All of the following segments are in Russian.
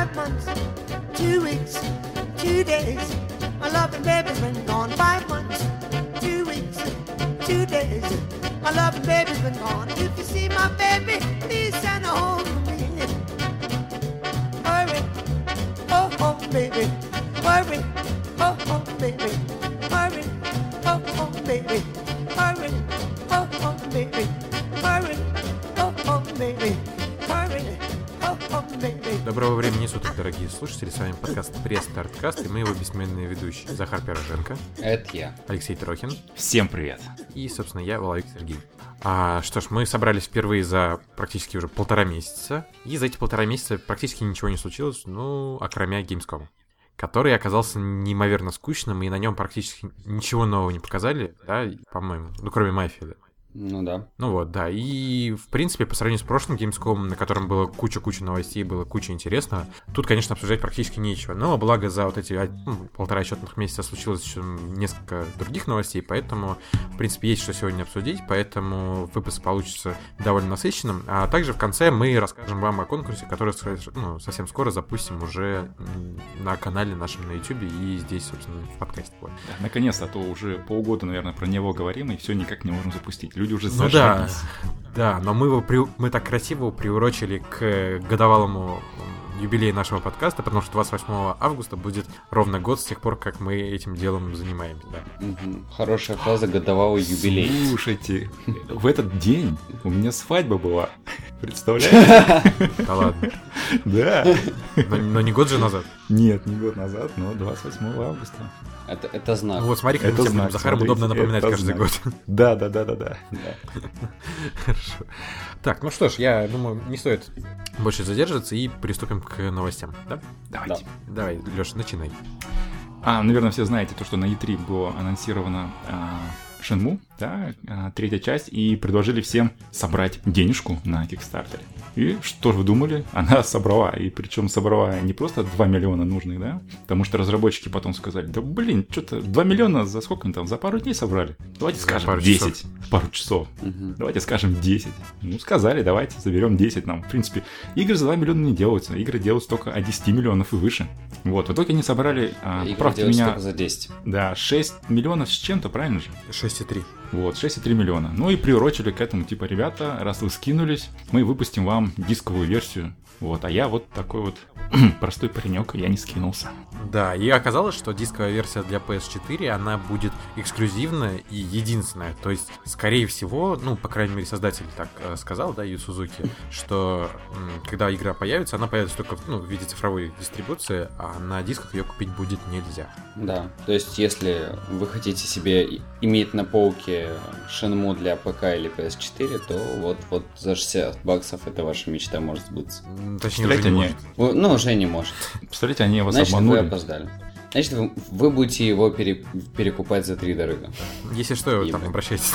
five months, two weeks, two days. My loving baby's been gone five months, two weeks, two days. My loving baby's been gone. If you see my baby, please send her home to me. Hurry, oh oh baby, hurry, oh oh baby, hurry, oh oh baby, hurry, oh oh baby, hurry, oh oh baby, Доброго времени суток, дорогие слушатели. С вами подкаст Пресс Старткаст и мы его бессменные ведущие. Захар Пироженко, Это я. Алексей Трохин Всем привет. и, собственно, я, Воловик Сергей. А, что ж, мы собрались впервые за практически уже полтора месяца, и за эти полтора месяца практически ничего не случилось, ну, окромя Gamescom, который оказался неимоверно скучным, и на нем практически ничего нового не показали, да, по-моему, ну, кроме мафии, да. Ну да. Ну вот, да. И, в принципе, по сравнению с прошлым Gamescom, на котором было куча-куча новостей, было куча интересного, тут, конечно, обсуждать практически нечего. Но, благо, за вот эти а, ну, полтора счетных месяца случилось еще несколько других новостей, поэтому, в принципе, есть что сегодня обсудить, поэтому выпуск получится довольно насыщенным. А также в конце мы расскажем вам о конкурсе, который ну, совсем скоро запустим уже на канале нашем на YouTube и здесь, собственно, в подкасте. Да, Наконец-то, а то уже полгода, наверное, про него говорим, и все никак не можем запустить. Люди уже Ну да, да, но мы, его при- мы так красиво его приурочили к годовалому юбилею нашего подкаста, потому что 28 августа будет ровно год с тех пор, как мы этим делом занимаемся, да. Хорошая фраза годовалый юбилей. Слушайте, в этот день у меня свадьба была. Представляете? Да ладно. Да. Но, но не год же назад. Нет, не год назад, но 28 августа. Это, это знак. Вот смотри, как Это тебе знак, смотрите, удобно напоминать каждый знак. год. Да, да, да, да, да. Да. Хорошо. Так, ну что ж, я думаю, не стоит больше задерживаться и приступим к новостям, да? Давайте. Давай, Леша, начинай. А, наверное, все знаете то, что на E3 было анонсировано а, Shenmue, да, а, третья часть, и предложили всем собрать денежку на Kickstarter. И что же вы думали? Она собрала, и причем собрала не просто 2 миллиона нужных, да, потому что разработчики потом сказали, да блин, что-то 2 миллиона за сколько они там, за пару дней собрали? Давайте За скажем пару 10, пару часов. Мгм. Давайте скажем 10. Ну, сказали, давайте заберем 10 нам. В принципе, игры за 2 миллиона не делаются. Игры делаются только от 10 миллионов и выше. Вот, в итоге они собрали, а, поправьте меня, за 10. да, 6 миллионов с чем-то, правильно же? 6,3. Вот, 6,3 миллиона. Ну и приурочили к этому, типа, ребята, раз вы скинулись, мы выпустим вам дисковую версию. Вот, а я вот такой вот простой паренек, я не скинулся. Да, и оказалось, что дисковая версия для PS4, она будет эксклюзивная и единственная. То есть, скорее всего, ну, по крайней мере, создатель так э, сказал, да, Ю Сузуки, что м, когда игра появится, она появится только ну, в виде цифровой дистрибуции, а на дисках ее купить будет нельзя. Да. То есть, если вы хотите себе иметь на полке Shenmue для ПК или PS4, то вот, вот за 60 баксов это ваша мечта может сбыться. Точнее, уже не они, может. Вы- ну, уже не может. представляете, они вас Значит, вы обманули. опоздали. Значит, вы, вы будете его пере- перекупать за 3 дорого. Если что, там обращайтесь.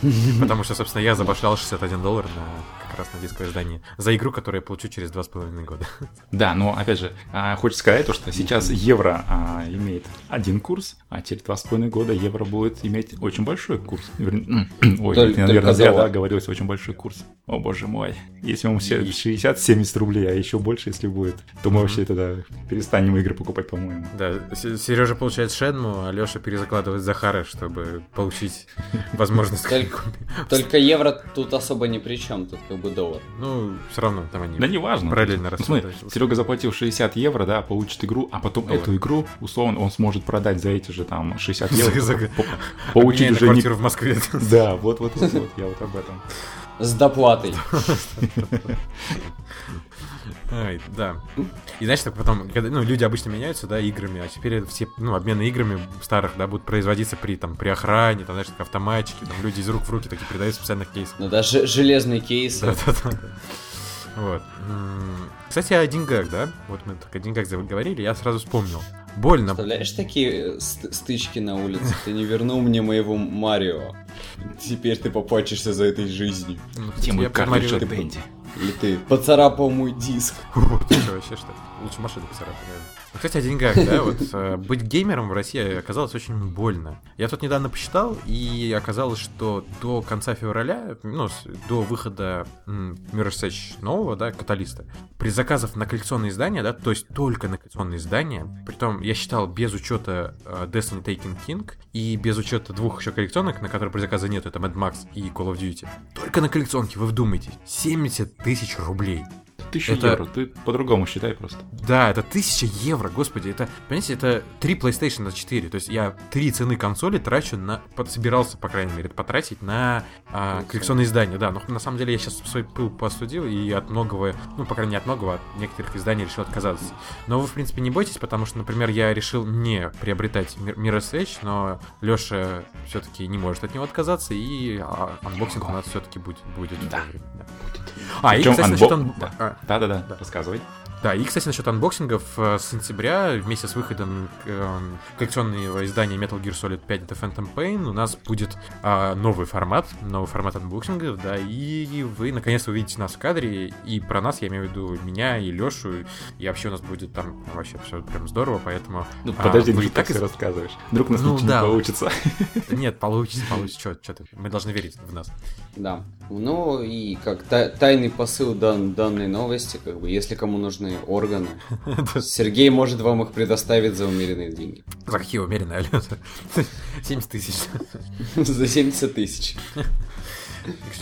Потому что, собственно, я забашлял 61 доллар на на дисковое издание. За игру, которую я получу через 2,5 года. Да, но опять же, а, хочется сказать, то, что сейчас евро а, имеет один курс, а через два с половиной года евро будет иметь очень большой курс. Вернее, Ой, Толь- это, наверное, зря да, говорилось очень большой курс. О боже мой. Если он все 60-70 рублей, а еще больше, если будет, то мы вообще тогда перестанем игры покупать, по-моему. Да, Сережа получает Шенму, а Леша перезакладывает Захара, чтобы получить возможность. Только евро тут особо ни при чем, тут как бы доллар. Ну, все равно там они Да неважно. параллельно Ну, смотри. Серега заплатил 60 евро, да, получит игру, а потом Доллар. эту игру, условно, он сможет продать за эти же там 60 За- евро. за- по- Получить уже не... квартиру в Москве. Да, вот, вот, вот, вот, я вот об этом. С доплатой. Ай, да. И знаешь, так потом, когда, ну, люди обычно меняются, да, играми, а теперь все, ну, обмены играми старых, да, будут производиться при, там, при охране, там, знаешь, как автоматчики, там, люди из рук в руки такие передают специальных кейсах. Ну даже железный кейс. Да-да-да. Вот. Кстати, о деньгах, да? Вот мы так о деньгах заговорили, я сразу вспомнил. Больно. Представляешь такие э, ст- стычки на улице? Ты не вернул мне моего Марио. Теперь ты поплачешься за этой жизнью. Ну, я про Марио- Дэнди? Или ты поцарапал мой диск. Что, вообще что? Лучше машину поцарапать, наверное. Ну, Кстати, о деньгах, да, вот э, быть геймером в России оказалось очень больно. Я тут недавно посчитал, и оказалось, что до конца февраля, ну, до выхода Mirror's Edge нового, да, каталиста, при заказах на коллекционные издания, да, то есть только на коллекционные издания, притом я считал без учета э, Destiny Taken King и без учета двух еще коллекционок, на которые предзаказа нет, это Mad Max и Call of Duty. Только на коллекционке, вы вдумайтесь, 70 тысяч рублей. Тысяча Это- евро, ты по-другому считай просто. Да, это 1000 евро, господи, это, понимаете, это 3 PlayStation на 4, то есть я три цены консоли трачу на, под- собирался, по крайней мере, потратить на а, коллекционные издания, да, но на самом деле я сейчас свой пыл постудил и от многого, ну, по крайней мере, от многого, от некоторых изданий решил отказаться. Но вы, в принципе, не бойтесь, потому что, например, я решил не приобретать Mir- Mirror's Edge, но Леша все-таки не может от него отказаться, и а, анбоксинг у нас все-таки будет. будет это время, да. А, и, Причем кстати, анбо- насчет ан- Да. а, Да-да-да, Да. рассказывай. Да, и, кстати, насчет анбоксингов, э, с сентября вместе с выходом э, коллекционного издания Metal Gear Solid 5 The Phantom Pain у нас будет а, новый формат, новый формат анбоксингов, да, и вы наконец увидите нас в кадре, и про нас, я имею в виду меня и Лешу, и вообще у нас будет там вообще все прям здорово, поэтому... Ну, а, подожди, вы ты и так все рассказываешь. Вдруг у нас Ну, ничего да. не получится. Нет, получится, получится, что ты, мы должны верить в нас. Да. Ну и как та- тайный посыл дан- данной новости, как бы, если кому нужны органы, Сергей может вам их предоставить за умеренные деньги. За какие умеренные, Алёна? 70 тысяч. За 70 тысяч.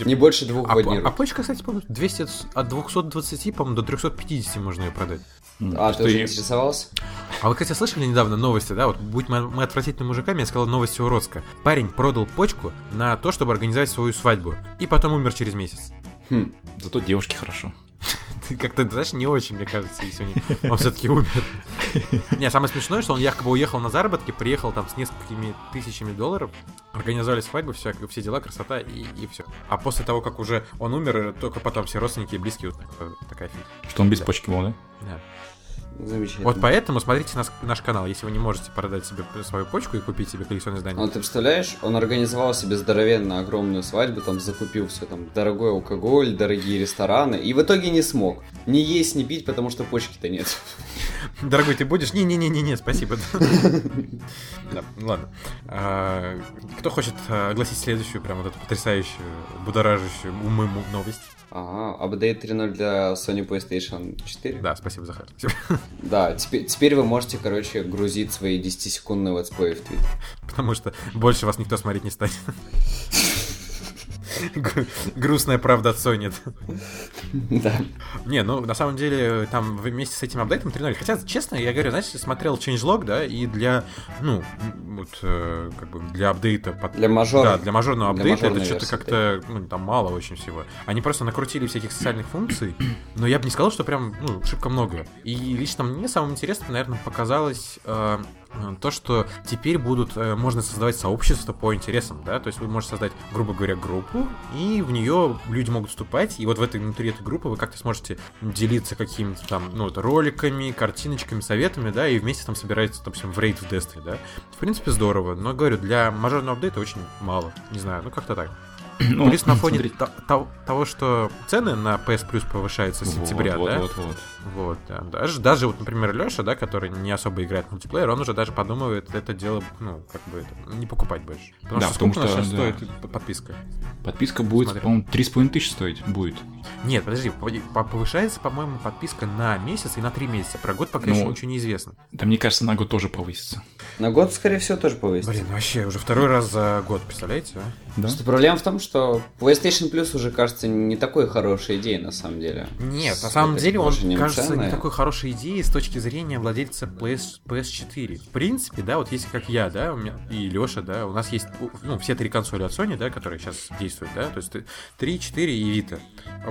Не больше двух А, в а почка, кстати, по 200, от 220, по-моему, до 350 можно ее продать. А, Что ты уже интересовался? А вы, кстати, слышали недавно новости, да? Вот будь мы, мы отвратительными мужиками, я сказал новости уродска. Парень продал почку на то, чтобы организовать свою свадьбу. И потом умер через месяц. Хм. Зато девушке хорошо. Как-то, знаешь, не очень, мне кажется, если он, он все-таки умер. Не, самое смешное, что он якобы уехал на заработки, приехал там с несколькими тысячами долларов, организовали свадьбу, все, все дела, красота и, и все. А после того, как уже он умер, только потом все родственники и близкие узнали. Такая фигня. Что он без Да. почки был, да? Да. Замечательно. Вот поэтому смотрите наш, наш канал. Если вы не можете продать себе свою почку и купить себе коллекционное издание, Ну, ты представляешь, он организовал себе здоровенно огромную свадьбу, там закупил все там дорогой алкоголь, дорогие рестораны, и в итоге не смог. Ни есть, ни пить, потому что почки-то нет. Дорогой, ты будешь? Не-не-не-не, спасибо. Ладно. А, Кто хочет а, огласить следующую, прям вот эту потрясающую, будоражащую умы новость? Ага, апдейт 3.0 для Sony PlayStation 4. Да, спасибо, Захар. Да, теперь, теперь вы можете, короче, грузить свои 10-секундные летсплеи в Твиттер. Потому что больше вас никто смотреть не станет. Гру- Грустная правда от Sony. Да. Не, ну, на самом деле, там вместе с этим апдейтом 3.0. Хотя, честно, я говорю, знаете, смотрел changelog, да, и для, ну, вот, э, как бы, для апдейта... под- Для мажора. Да, для мажорного апдейта это что-то как-то, ну, там мало очень всего. Они просто накрутили всяких социальных функций, но я бы не сказал, что прям, ну, шибко много. И лично мне самым интересным, наверное, показалось э, то, что теперь будут, э, можно создавать сообщество по интересам, да, то есть вы можете создать, грубо говоря, группу, и в нее люди могут вступать, и вот в этой, внутри этой группы вы как-то сможете делиться какими-то там, ну, вот, роликами, картиночками, советами, да, и вместе там собираетесь, допустим, в рейд в Destiny, да. В принципе, здорово, но, говорю, для мажорного апдейта очень мало, не знаю, ну, как-то так. Ну, Плюс на фоне смотри. того, что цены на PS Plus повышаются с сентября, вот, да, Вот, вот, вот. Вот, да. Даже, даже вот, например, Леша, да, который не особо играет в мультиплеер, он уже даже подумывает это дело, ну, как бы, это, не покупать больше. Потому Да, что потому сколько что, сейчас да. стоит подписка? Подписка будет, по-моему, 3,5 тысяч стоить будет. Нет, подожди, по- по- повышается, по-моему, подписка на месяц и на три месяца. Про год пока Ну, еще ничего не известно. Да мне кажется, на год тоже повысится. На год, скорее всего, тоже повысится. Блин, вообще, уже второй раз за год, представляете, а? Да? Что проблема в том, что PlayStation Plus уже кажется не такой хорошей идеей на самом деле. Нет, С на самом деле он кажется цены. не такой хорошей идеей с точки зрения владельца PS, PS4. В принципе, да, вот если как я, да, у меня, и Леша, да, у нас есть ну, все три консоли от Sony, да, которые сейчас действуют, да, то есть 3, 4 и Vita.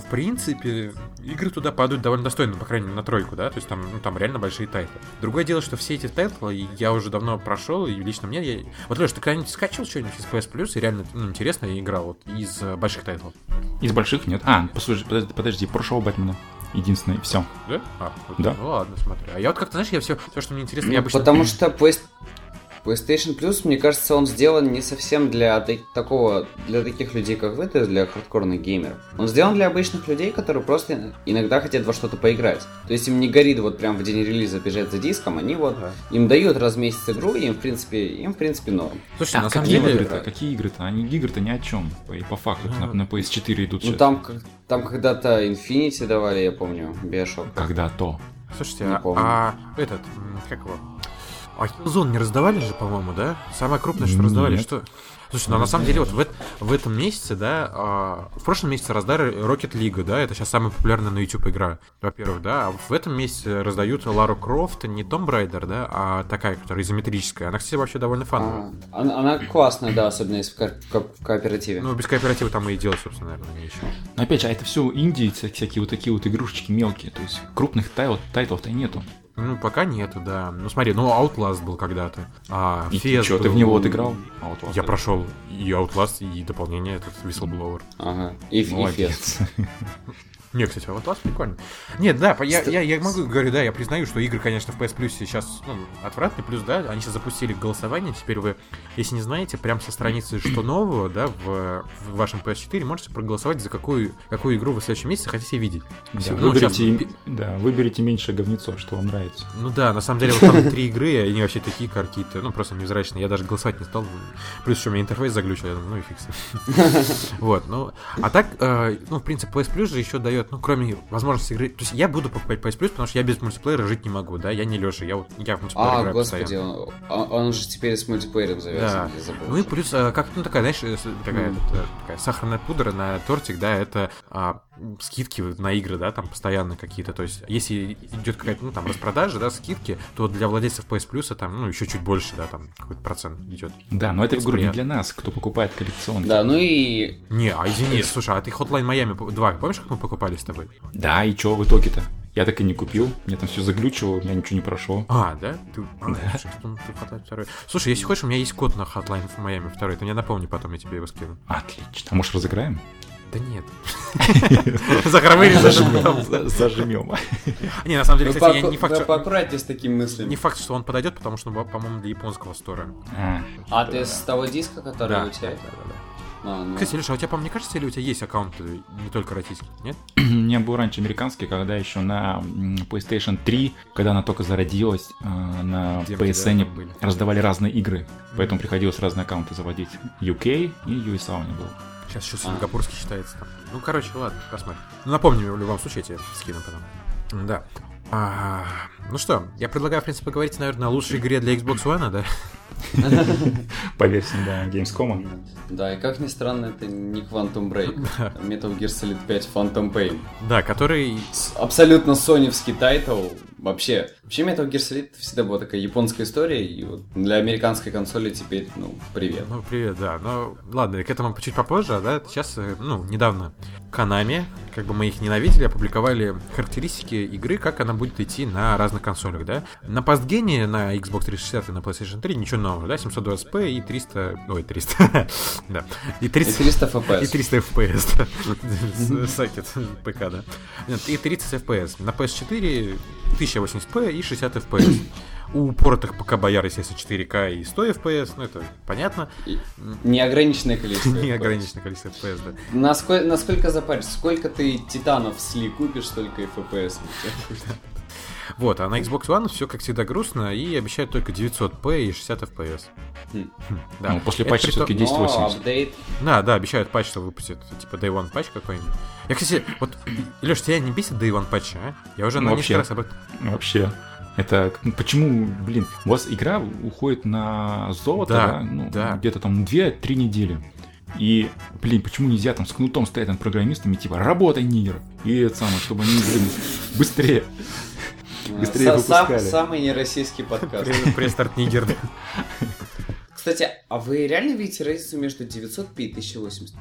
В принципе, игры туда падают довольно достойно, по крайней мере, на тройку, да, то есть там, ну, там реально большие тайтлы. Другое дело, что все эти тайтлы я уже давно прошел, и лично мне, я... вот, Леш, ты когда-нибудь скачивал что-нибудь из PS Plus и реально ну, интересно и играл вот из э, больших тайтлов? Из больших нет. А, послушай, подожди, подожди прошлого Бэтмена. Единственное, все. Да? А, вот, Да. Ну ладно, смотри. А я вот как-то, знаешь, я все, все, что мне интересно, Ну, я обычно... Потому что Play- PlayStation Plus, мне кажется, он сделан не совсем для та- такого, для таких людей, как вы, то есть для хардкорных геймеров. Он сделан для обычных людей, которые просто иногда хотят во что-то поиграть. То есть им не горит вот прям в день релиза бежать за диском, они вот им дают раз в месяц игру, и им в принципе, им в принципе норм. Слушайте, на самом какие деле... игры-то? Какие игры-то? Они игры-то ни о чем. И по факту на, на PS4 идут Ну сейчас. там, там когда-то Infinity давали, я помню, Bioshock. Когда-то. Слушайте, Не а, помню. а этот, как его? А Killzone не раздавали же, по-моему, да? Самое крупное, что раздавали, Нет. что... Слушай, ну на самом деле вот в, в этом месяце, да, а, в прошлом месяце раздали Rocket League, да, это сейчас самая популярная на YouTube игра, во-первых, да, а в этом месяце раздают Лару Крофт, не Том Брайдер, да, а такая, которая изометрическая. Она, кстати, вообще довольно фановая. А, она, она классная, да, особенно если в, ко- ко- в кооперативе. Ну, без кооператива там и делать, собственно, наверное, нечего. Но опять же, а это все Индии, вся- всякие вот такие вот игрушечки мелкие. То есть крупных тайл- тайтлов-то и нету. Ну, пока нету, да. Ну, смотри, ну, Outlast был когда-то. А, И Fez что, ты в был. него у вас Я прошел и Outlast, и дополнение этот Whistleblower. Ага. И, и Фест. Не, кстати, Outlast прикольно. Нет, да, я, я, я могу говорю, да, я признаю, что игры, конечно, в PS Plus сейчас ну, отвратные, плюс, да, они сейчас запустили голосование, теперь вы, если не знаете, прям со страницы что нового, да, в, в вашем PS4 можете проголосовать, за какую, какую игру вы в следующем месяце хотите видеть. Да, Всё- ну, выберите, щас- да, выберите меньшее говнецо, что вам нравится. Ну да, на самом деле, вот там три игры, и они вообще такие какие-то, ну просто невзрачные. Я даже голосовать не стал. Плюс еще у меня интерфейс заглючил, я думаю, ну и фиг с ним. Вот, ну, а так, э, ну, в принципе, PS Plus же еще дает, ну, кроме возможности игры, то есть я буду покупать PS Plus, потому что я без мультиплеера жить не могу, да, я не Леша, я вот, я в мультиплеер А, играю господи, постоянно. он, он- он же теперь с мультиплеером завязан, Да. я забыл. Ну и плюс, э, как, ну, такая, знаешь, э, такая, Мгм. этот, такая сахарная пудра на тортик, да, это а, скидки на игры, да, там постоянно какие-то, то есть, если идет какая-то, ну, там, распродажа, да, скидки, то для владельцев PS Plus там, ну, еще чуть больше, да, там, какой-то процент идет. Да, но это, я говорю, не для нас, кто покупает коллекционки. Да, ну и Не, а извини, слушай, а ты Hotline Miami 2, помнишь, как мы покупали с тобой? Да, и что в итоге-то? Я так и не купил, мне там все заглючило, у меня ничего не прошло. А, да? Ты, а, слушай, что ты Hotline 2. Слушай, если хочешь, у меня есть код на Hotline Miami 2, ты мне напомни, потом я тебе его скину. Отлично. А может разыграем? Да нет. Вырежи Зажмем. Зажмем. Не, на самом деле, вы кстати, не факт, поаккуратнее с такими мыслями. Не факт, что он подойдет, потому что, ну, по-моему, для японского стора. А, А ты с того диска, который у тебя? А, ну. Кстати, Леша, а у тебя, по-моему, не кажется, или у тебя есть аккаунты не только российские, нет? У меня был раньше американский, когда еще на PlayStation 3, когда она только зародилась, э, на PSN были. раздавали разные игры, поэтому приходилось разные аккаунты заводить. UK и USA у меня был. Сейчас еще А. сингапурский считается там. Ну, короче, ладно, посмотрим. Ну, напомни мне в любом случае, я тебе скину потом. Да. А, ну что, я предлагаю, в принципе, поговорить, наверное, о лучшей игре для Xbox One, да? По версии, да, Gamescom. Да, и как ни странно, это не Quantum Break. Metal Gear Solid 5 Phantom Pain. Да, который... Абсолютно соневский тайтл. Вообще, вообще Metal Gear Solid всегда была такая японская история, и вот для американской консоли теперь, ну, привет. Ну, привет, да. Ну, ладно, к этому чуть попозже, а, да? Сейчас, э, ну, недавно Konami, как бы мы их ненавидели, опубликовали характеристики игры, как она будет идти на разных консолях, да? На постгене, на Xbox 360 и на PlayStation 3 ничего нового, да? 720p и 300... Ой, 300... да. И И 30... 300 И FPS. 300 FPS, да. Сокет ПК, да. И 30 FPS. На PS4 1080p и 60 FPS. У упоротых ПК бояр, естественно, 4К и 100 FPS, ну это понятно. И Неограниченное количество. Неограниченное количество FPS, да. Насколько, насколько запаришься? Сколько ты титанов сли купишь, столько и FPS у тебя будет. Вот, а на Xbox One все как всегда грустно и обещают только 900p и 60 FPS. Хм. Хм, Да. Ну, после патча все-таки Но 1080. апдейт. Да, да, обещают патч, что выпустят, типа Day One патч какой-нибудь. Я, кстати, вот, Леш, тебя не бесит Day One патча, а? Я уже Ну, на вообще. несколько раз об этом... Вообще. Это ну, почему, блин, у вас игра уходит на золото, Да, да, ну, да. где-то там 2-3 недели. И, блин, почему нельзя там с кнутом стоять над программистами, типа, работай, нигер. И это самое, чтобы они, блин, быстрее. Быстрее Са- сам- выпускали. Самый нероссийский подкаст. Престарт Нигер. Кстати, а вы реально видите разницу между 900p и 1080?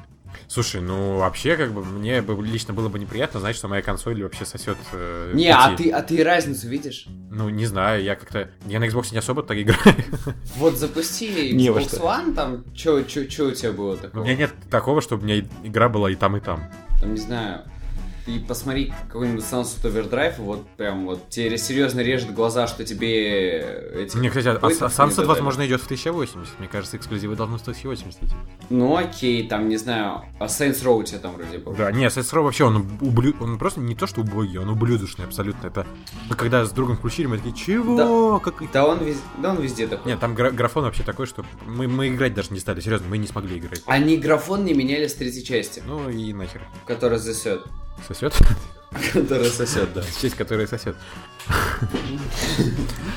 Слушай, ну вообще, как бы, мне бы лично было бы неприятно знать, что моя консоль вообще сосет. э, Не, а пути. ты, а ты разницу видишь? Ну, не знаю, я как-то. Я на Xbox не особо так играю. Вот запусти Xbox что. One, там, чё, чё, чё у тебя было У такого? меня нет такого, чтобы у меня игра была и там, и там. Там, не знаю, и посмотри какой-нибудь Sunset Overdrive, вот прям вот тебе серьезно режет глаза, что тебе эти... Мне, кстати, а, Sunset, возможно, идет в 1080. Мне кажется, эксклюзивы должны стоить 1080 идти. Ну окей, там, не знаю, а Saints Row у тебя там вроде был. Да, не, Saints Row вообще, он, ублю... он просто не то, что убогий, он ублюдочный абсолютно. Это мы когда с другом включили, мы такие, чего? Как... Да он, вез- да он везде такой. Нет, там гра- графон вообще такой, что мы, мы играть даже не стали, серьезно, мы не смогли играть. Они графон не меняли с третьей части, Ну и нахер. которая засет. Сосет? Которая сосет, да. Честь, которая сосет.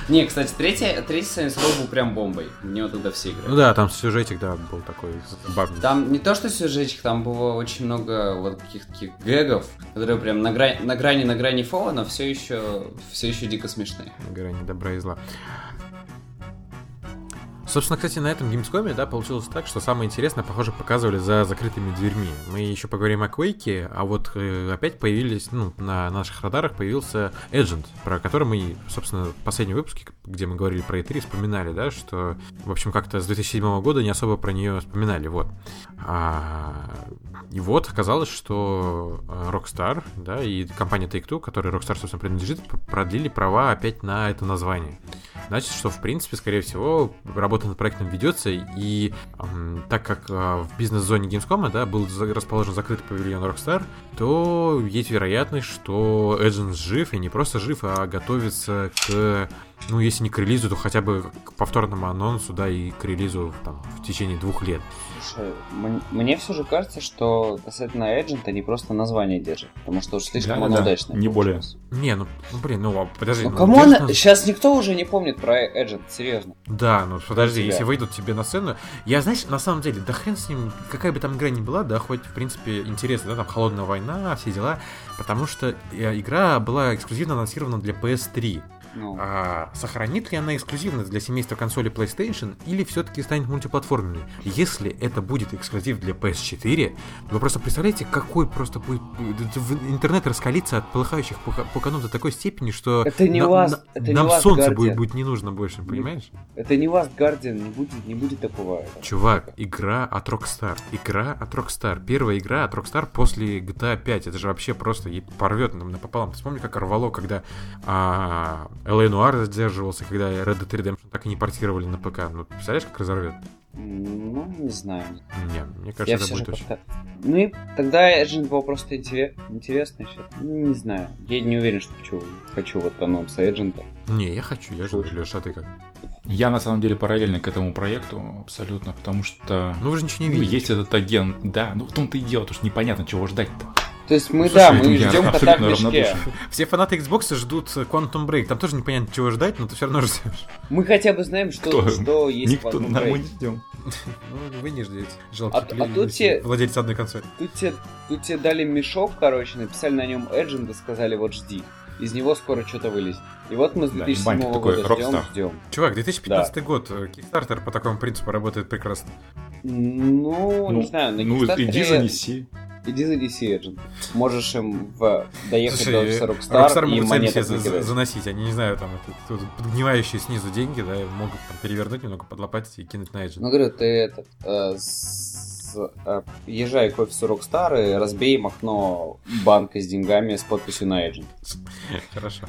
Не, кстати, третья, третий Saints Row был прям бомбой. В него тогда все играли. Ну да, там сюжетик, да, был такой забавный. Там не то, что сюжетик, там было очень много вот каких-то таких гэгов, которые прям на, грани, на грани, на грани фола, но все еще, все еще дико смешные. На грани добра и зла. Собственно, кстати, на этом геймскоме, да, получилось так, что самое интересное, похоже, показывали за закрытыми дверьми. Мы еще поговорим о Quake, а вот э, опять появились, ну, на наших радарах появился Agent, про который мы, собственно, в последнем выпуске, где мы говорили про E3, вспоминали, да, что, в общем, как-то с 2007 года не особо про нее вспоминали, вот. А, и вот оказалось, что э, Rockstar, да, и компания Take-Two, которой Rockstar, собственно, принадлежит, продлили права опять на это название. Значит, что, в принципе, скорее всего, работа над проектом ведется, и м, так как э, в бизнес-зоне Gamescom, да, был за- расположен закрытый павильон Rockstar, то есть вероятность, что Agents жив, и не просто жив, а готовится к, ну, если не к релизу, то хотя бы к повторному анонсу, да, и к релизу там, в течение двух лет. Слушай, мне все же кажется, что касательно Agent они просто название держат, потому что уж слишком Да-да-да, оно удачное. не получилось. Не, ну, ну, блин, ну, а, подожди. Ну ну, кому она... Сейчас никто уже не помнит про Agent, серьезно. Да, ну подожди, если выйдут тебе на сцену. Я, знаешь, на самом деле, да хрен с ним, какая бы там игра ни была, да, хоть, в принципе, интересно, да, там холодная война, все дела. Потому что э, игра была эксклюзивно анонсирована для PS3. Ну, А сохранит ли она эксклюзивность для семейства консоли PlayStation или все-таки станет мультиплатформенной? Если это будет эксклюзив для PS4, вы просто представляете, какой просто будет интернет раскалится от полыхающих пука- пуканов до такой степени, что Это не на- вас- на- это не нам вас, солнце Guardian. будет, будет не нужно больше, понимаешь? это не Last Guardian, не будет, не будет такого. Чувак, игра от Rockstar. Игра от Rockstar. Первая игра от Rockstar после GTA 5. Это же вообще просто порвет нам напополам. Ты вспомни, как рвало, когда а, LA Noir задерживался, когда Red Dead Redemption так и не портировали на ПК. Ну, представляешь, как разорвет? Ну, не знаю. Не, мне Я кажется, это все же будет очень... Ну и тогда Agent был просто интерес... интересный сейчас. Ну, не знаю. Я не уверен, что хочу, хочу вот анонс Agent. Не, я хочу, я жду, Леша, а ты как? Я на самом деле параллельно к этому проекту абсолютно, потому что Ну, вы же ничего не ну, видите. есть этот агент, да, ну в том-то и дело, потому что непонятно, чего ждать-то. То есть мы, Слушай, да, мы ждем кота в мешке. Все фанаты Xbox ждут Quantum Break. Там тоже непонятно, чего ждать, но ты все равно ждешь. Мы хотя бы знаем, что, Кто? что есть Никто, в Quantum на- мы Break. не ждем. Ну, вы не ждете. А- Жалкие а тут те- владельцы одной консоли. Тут тебе, тут тебе дали мешок, короче, написали на нем и сказали, вот жди. Из него скоро что-то вылезет. И вот мы с Да, 2007 ебать, такой года ждем, Rockstar. ждем. Чувак, 2015 год. э, Kickstarter по такому принципу работает прекрасно. Ну, не знаю, на ну Kickstarter иди занеси. Иди занеси Agent. Можешь им в... доехать Слушай, до офиса Rockstar Rockstar и себе за- за- заносить. Они, не знаю, там, это, тут подгнивающие снизу деньги, да, могут там перевернуть немного, подлопатить и кинуть на Agent. Ну, говорю, ты этот... э, с- езжай к офису Rockstar и разбей им окно банка с деньгами с подписью на Agent. Хорошо.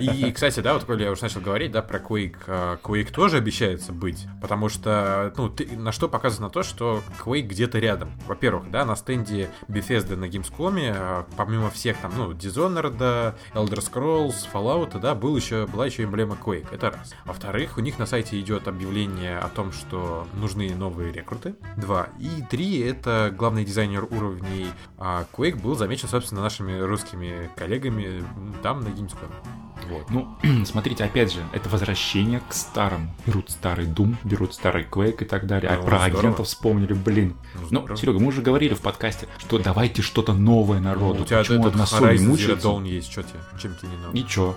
И, кстати, да, вот коли я уже начал говорить, да, про Quake. а, Quake тоже обещается быть, потому что, ну, ты- на что показано то, что Quake где-то рядом. Во-первых, да, на стенде Bethesda на Gamescom, а, помимо всех там, ну, Dishonored, Elder Scrolls, Fallout, да, был еще, была еще эмблема Quake, это раз. Во-вторых, у них на сайте идет объявление о том, что нужны новые рекруты, два. И три, это главный дизайнер уровней а, Quake был замечен, собственно, нашими русскими коллегами там, на Gamescom. Вот. Ну, смотрите, опять же, это возвращение к старому. Берут старый Doom, берут старый Quake и так далее. Ну, а про здорово. агентов вспомнили, блин. Ну, Ну. Серега, мы уже говорили в подкасте, что давайте что-то новое народу. Ну, у тебя Почему этот одна Horizon Zero? Dawn есть, что тебе? Чем тебе не надо? Ничего.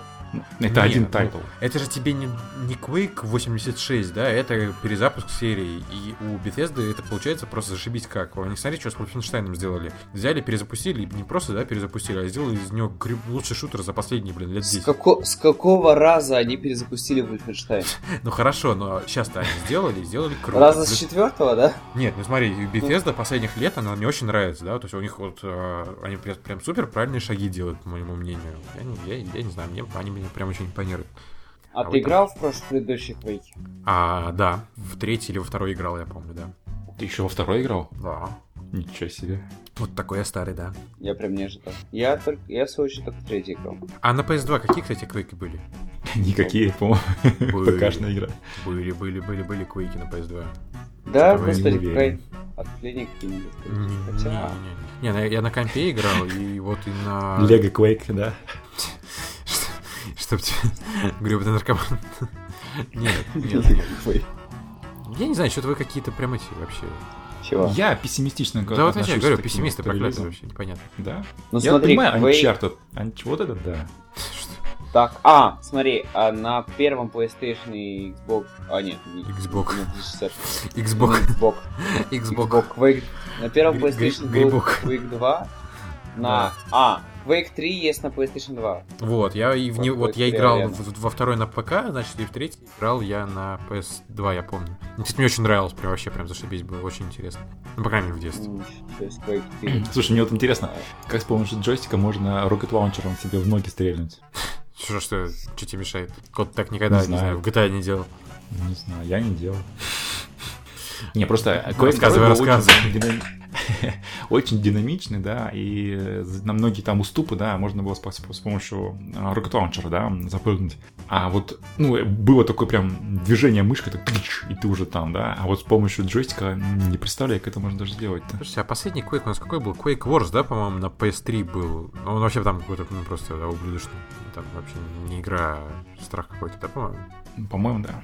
Это Не, один ну, тайтл. Это же тебе не, не Quake 86, да, это перезапуск серии. И у Bethesda это получается просто зашибись как. Они смотри, что с Wolfenstein сделали. Взяли, перезапустили, и не просто, да, перезапустили, а сделали из него гри- лучший шутер за последние, блин, лет С, 10. како- с какого раза они перезапустили Wolfenstein? Ну хорошо, но сейчас-то они сделали, и сделали круто. Раза с четвертого, да? Нет, ну смотри, Bethesda последних лет, она мне очень нравится, да, то есть у них вот, э, они прям, прям супер правильные шаги делают, по моему мнению. Я не, я, я не знаю, мне, они меня прям очень импонируют. А, А ты вот играл в прошлый предыдущий Quake? А, да, в третий или во второй играл, я помню, да. Ты еще во второй играл? Да. Ничего себе. Вот такой я старый, да. Я прям не ожидал. Я только, я в свою очередь только в третий играл. А на PS2 какие, кстати, квейки были? Никакие, по-моему. ПКшная игра. Были, были, были, были квейки на PS2. Да, господи, какая отклонение какие-нибудь. Не, Хотя... не, не, я на компе играл, и вот и на... Лего Quake, да? Чтоб тебе... Гребаный наркоман. Нет, нет, нет. Я не знаю, что-то вы какие-то прям эти вообще... Чего? Я пессимистично Да вот я говорю, пессимисты проклятые вообще, непонятно. Да? Ну Я смотри, понимаю, Quake- Uncharted. Анч- Вот это да. Так, а, смотри, а на первом PlayStation и Xbox... А, нет, не Xbox. не 360. Xbox. Xbox. Xbox. Quake. На первом PlayStation был. Quake 2. На... А, Quake 3 есть на PlayStation 2. Вот, я и в не... Вот я играл реально. в- во второй на ПК, значит, и в третий играл я на PS2, я помню. Ну, кстати, мне очень нравилось, прям вообще прям зашибись, было очень интересно. Ну, по крайней мере, в детстве. М, То есть Quake 4. Слушай, мне вот интересно, как с помощью джойстика можно рокет лаунчером себе в ноги стрельнуть? Что, что, что тебе мешает? Кот так никогда, Не не, знаю, знаю. в GTA не делал. Не знаю, я не делал. Не, просто Рассказывай, 2 был рассказывай. Очень, динам- очень динамичный, да, и э, на многие там уступы, да, можно было с, с- с помощью Rocket Launcher, да, запрыгнуть. А вот, ну, э, было такое прям движение мышкой, так, и ты уже там, да, а вот с помощью джойстика не представляю, как это можно даже сделать-то. Слушайте, а последний Quake у нас какой был? Quake Wars, да, по-моему, на PS3 был. Он вообще там какой-то, ну, просто да, ублюдочный. Там вообще не игра, а страх какой-то, да, по-моему? По-моему, да.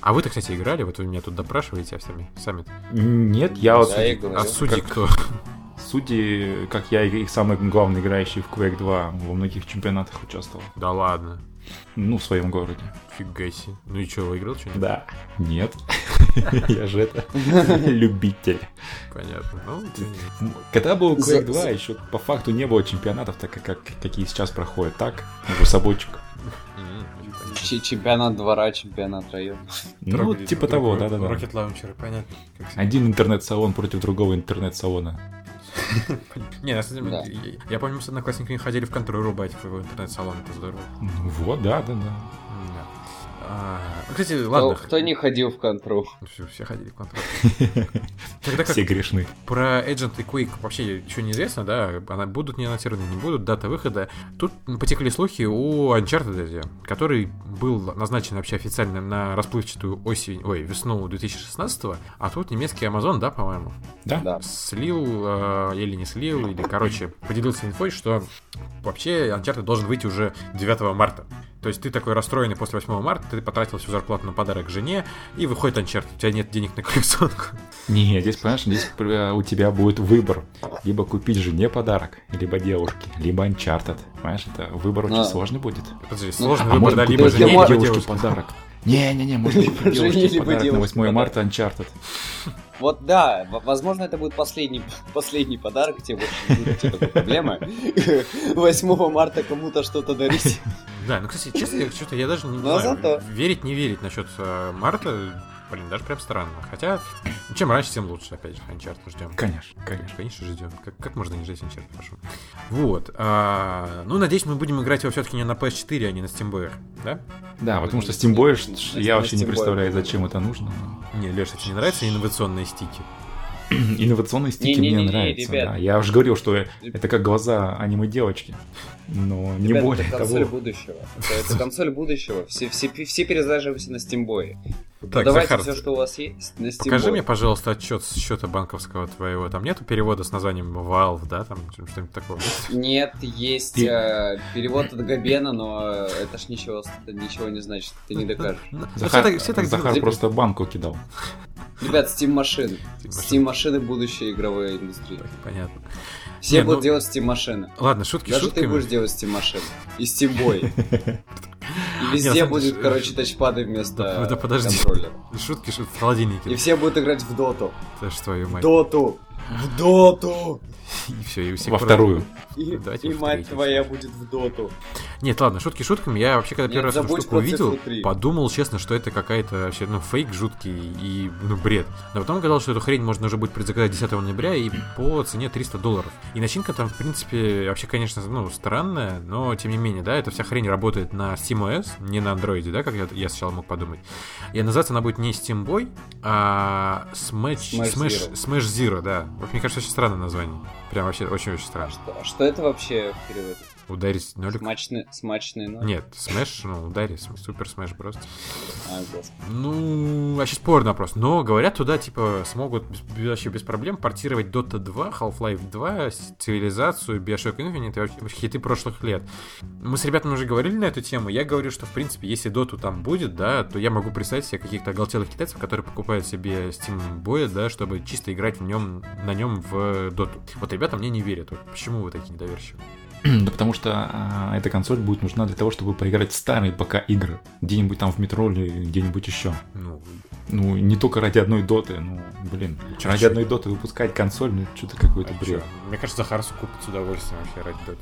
А вы-то, кстати, играли? Вот вы меня тут допрашиваете а сами. сами Нет, я вот я говорю. А судьи как- кто? Судьи, как я, и самый главный играющий в Quake 2, во многих чемпионатах участвовал. Да ладно. Ну, в своем городе. Фига себе. Ну и что, выиграл что-нибудь? Да. Нет. Я же это любитель. Понятно. Ну, Когда был Quake 2, еще по факту не было чемпионатов, так как какие сейчас проходят. Так, двусобойчик. Чемпионат двора, чемпионат района. Ну, Трогали типа того, да-да-да. Rocket Launcher, понятно. Один интернет-салон против другого интернет-салона. Не, на самом Да. деле, я- помню, мы с одноклассниками ходили в контроль рубать в его интернет-салон, это здорово. Ну Вот, да, да, да. Да. А, Кстати, Кто, ладно. кто не ходил в контру? Все, все ходили в. Тогда как Все грешны. про Agent и Quake вообще еще неизвестно, да, она будут не анонсированы, не будут, дата выхода. Тут потекли слухи о Uncharted, который был назначен вообще официально на расплывчатую осень, ой, весну 2016 а тут немецкий Amazon, да, по-моему, Да? Да. слил э, или не слил, или, короче, поделился инфой, что вообще Uncharted должен выйти уже 9 марта. То есть ты такой расстроенный после 8 марта, ты потратил всю зарплату на подарок жене, и выходит Uncharted, у тебя нет денег на коллекционку. Не, здесь, понимаешь, здесь э, у тебя будет выбор. Либо купить жене подарок, либо девушке, либо Uncharted. Понимаешь, это выбор очень А. сложный будет. Подожди, Ну, сложный А выбор, можно да, либо жене, либо девушке девушке. подарок. Не-не-не, можно Жене девушке либо подарок на девушке 8 подарок. марта Uncharted. Вот да, возможно, это будет последний, последний подарок, тебе больше не будет такой проблемы. 8 марта кому-то что-то дарить. Да, ну, кстати, честно, я, что-то я даже не знаю, верить, не верить насчет э, марта, блин, даже прям странно. Хотя, чем раньше, тем лучше, опять же, Uncharted ждем. Конечно, конечно. Конечно, ждем. Как, как можно не ждать Uncharted, прошу. Вот. а, ну, надеюсь, мы будем играть его все-таки не на PS4, а не на SteamBoy, да? Да, потому что SteamBoy, ш- На- я вообще не представляю, зачем это нужно. Не, Леша, тебе не нравятся инновационные стики? Инновационные стики Не-не-не, мне нравятся. ребят. да. Я уже говорил, что это как глаза аниме-девочки. Но не Ребят, более это консоль того. будущего. Это, это консоль будущего. Все, все, все перезаживаемся на Steamboy. Так, Давайте Захар, все, что у вас есть, на Steamboy. покажи мне, пожалуйста, отчет с счета банковского твоего. Там нету перевода с названием Valve, да? Там что-нибудь такого. Нет, есть Ты- э, перевод от Габена, но это ж ничего, ничего не значит, ты не докажешь. Ну, Захар, все так, все так Захар просто банку кидал. Ребят, Steam машины. Steam Steam машины будущее игровой индустрии. Понятно. Все Не, будут ну- делать Steam машины. Ладно, шутки Даже ты будешь делать Steam машины. И Steam Boy. И везде будет, короче, тачпады вместо Да, да подожди. контроллера. Шутки шут- в холодильнике. И все будут играть в доту. Да что, твою В мать. доту! В доту! И все, и у всех Во вторую. И, Давайте и в мать твоя будет в доту. Нет, ладно, шутки шутками. Я вообще, когда Нет, первый раз эту штуку увидел, подумал, честно, что это какая-то вообще, ну, фейк жуткий и, ну, бред. Но потом оказалось, что эту хрень можно уже будет предзаказать 10 ноября и по цене 300 долларов. И начинка там, в принципе, вообще, конечно, ну, странная, но, тем не менее, да, эта вся хрень работает на SteamOS, не на Android, да, как я, я сначала мог подумать. И называется она будет не Steam Boy, а Smash, Smash Smash, Zero. Smash Zero, да. Вот мне кажется, очень странное название. Прям вообще очень-очень странно. что, что это вообще в переводе? Ударить нолик. Смачный, смачный ноль? Нет, Smash, ну, удари, Супер Smash Bros. А. Ну, вообще спорный вопрос. Но говорят, туда, типа, смогут без- вообще без проблем портировать Dota 2, Half-Life 2, с- Цивилизацию, Bioshock Infinite и вообще вообще хиты прошлых лет. Мы с ребятами уже говорили на эту тему. Я говорю, что, в принципе, если Dota там будет, да, то я могу представить себе каких-то оголтелых китайцев, которые покупают себе Steam Boy, да, чтобы чисто играть в нем, на нем в Dota. Вот ребята мне не верят. Вот почему вы такие недоверчивые? Да потому что а, эта консоль будет нужна для того, чтобы поиграть в старые пока игры. Где-нибудь там в метро или где-нибудь еще. Ну, Ну, не только ради одной доты, ну, блин. Чё, ради чё? одной доты выпускать консоль, ну, что-то какой-то а бред. чё? Мне кажется, Захарс купит с удовольствием вообще ради Dota.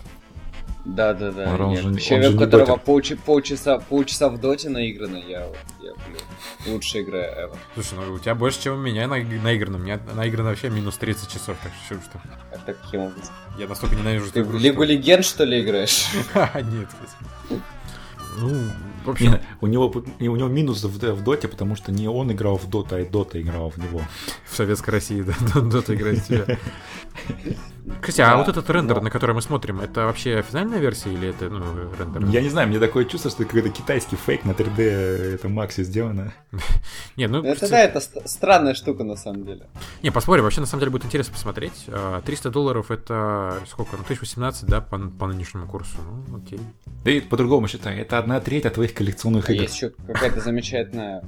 Да, да, да. Же- нет. он Человек, же у которого дотер. полча- полчаса, полчаса в доте наиграно, я, я блин, лучшая игра ever. Слушай, ну у тебя больше, чем у меня на- наиграно. У меня наиграно вообще минус 30 часов, так что что? Как так каким образом? Я настолько ненавижу Ты игру, Лигу что- Легенд, что ли, играешь? Ха, Нет, кстати. Ну, в общем, Не, у него, и у него минус в, в доте, потому что не он играл в дота, а дота играл в него. в Советской России, да, Дота играет в тебя. Кстати, а Да, вот этот рендер, но- на который мы смотрим, это вообще финальная версия или это, ну, рендер? Я не знаю, мне такое чувство, что это какой-то китайский фейк на 3D, это Максе сделано. Не, ну, Это кстати, да, это ст- странная штука на самом деле. Не, посмотрим, вообще на самом деле будет интересно посмотреть. А, 300 долларов это сколько? Ну, 1018, да, по, по нынешнему курсу. Ну, окей. Да и по-другому считай, это одна треть от твоих коллекционных А игр. есть еще какая-то замечательная...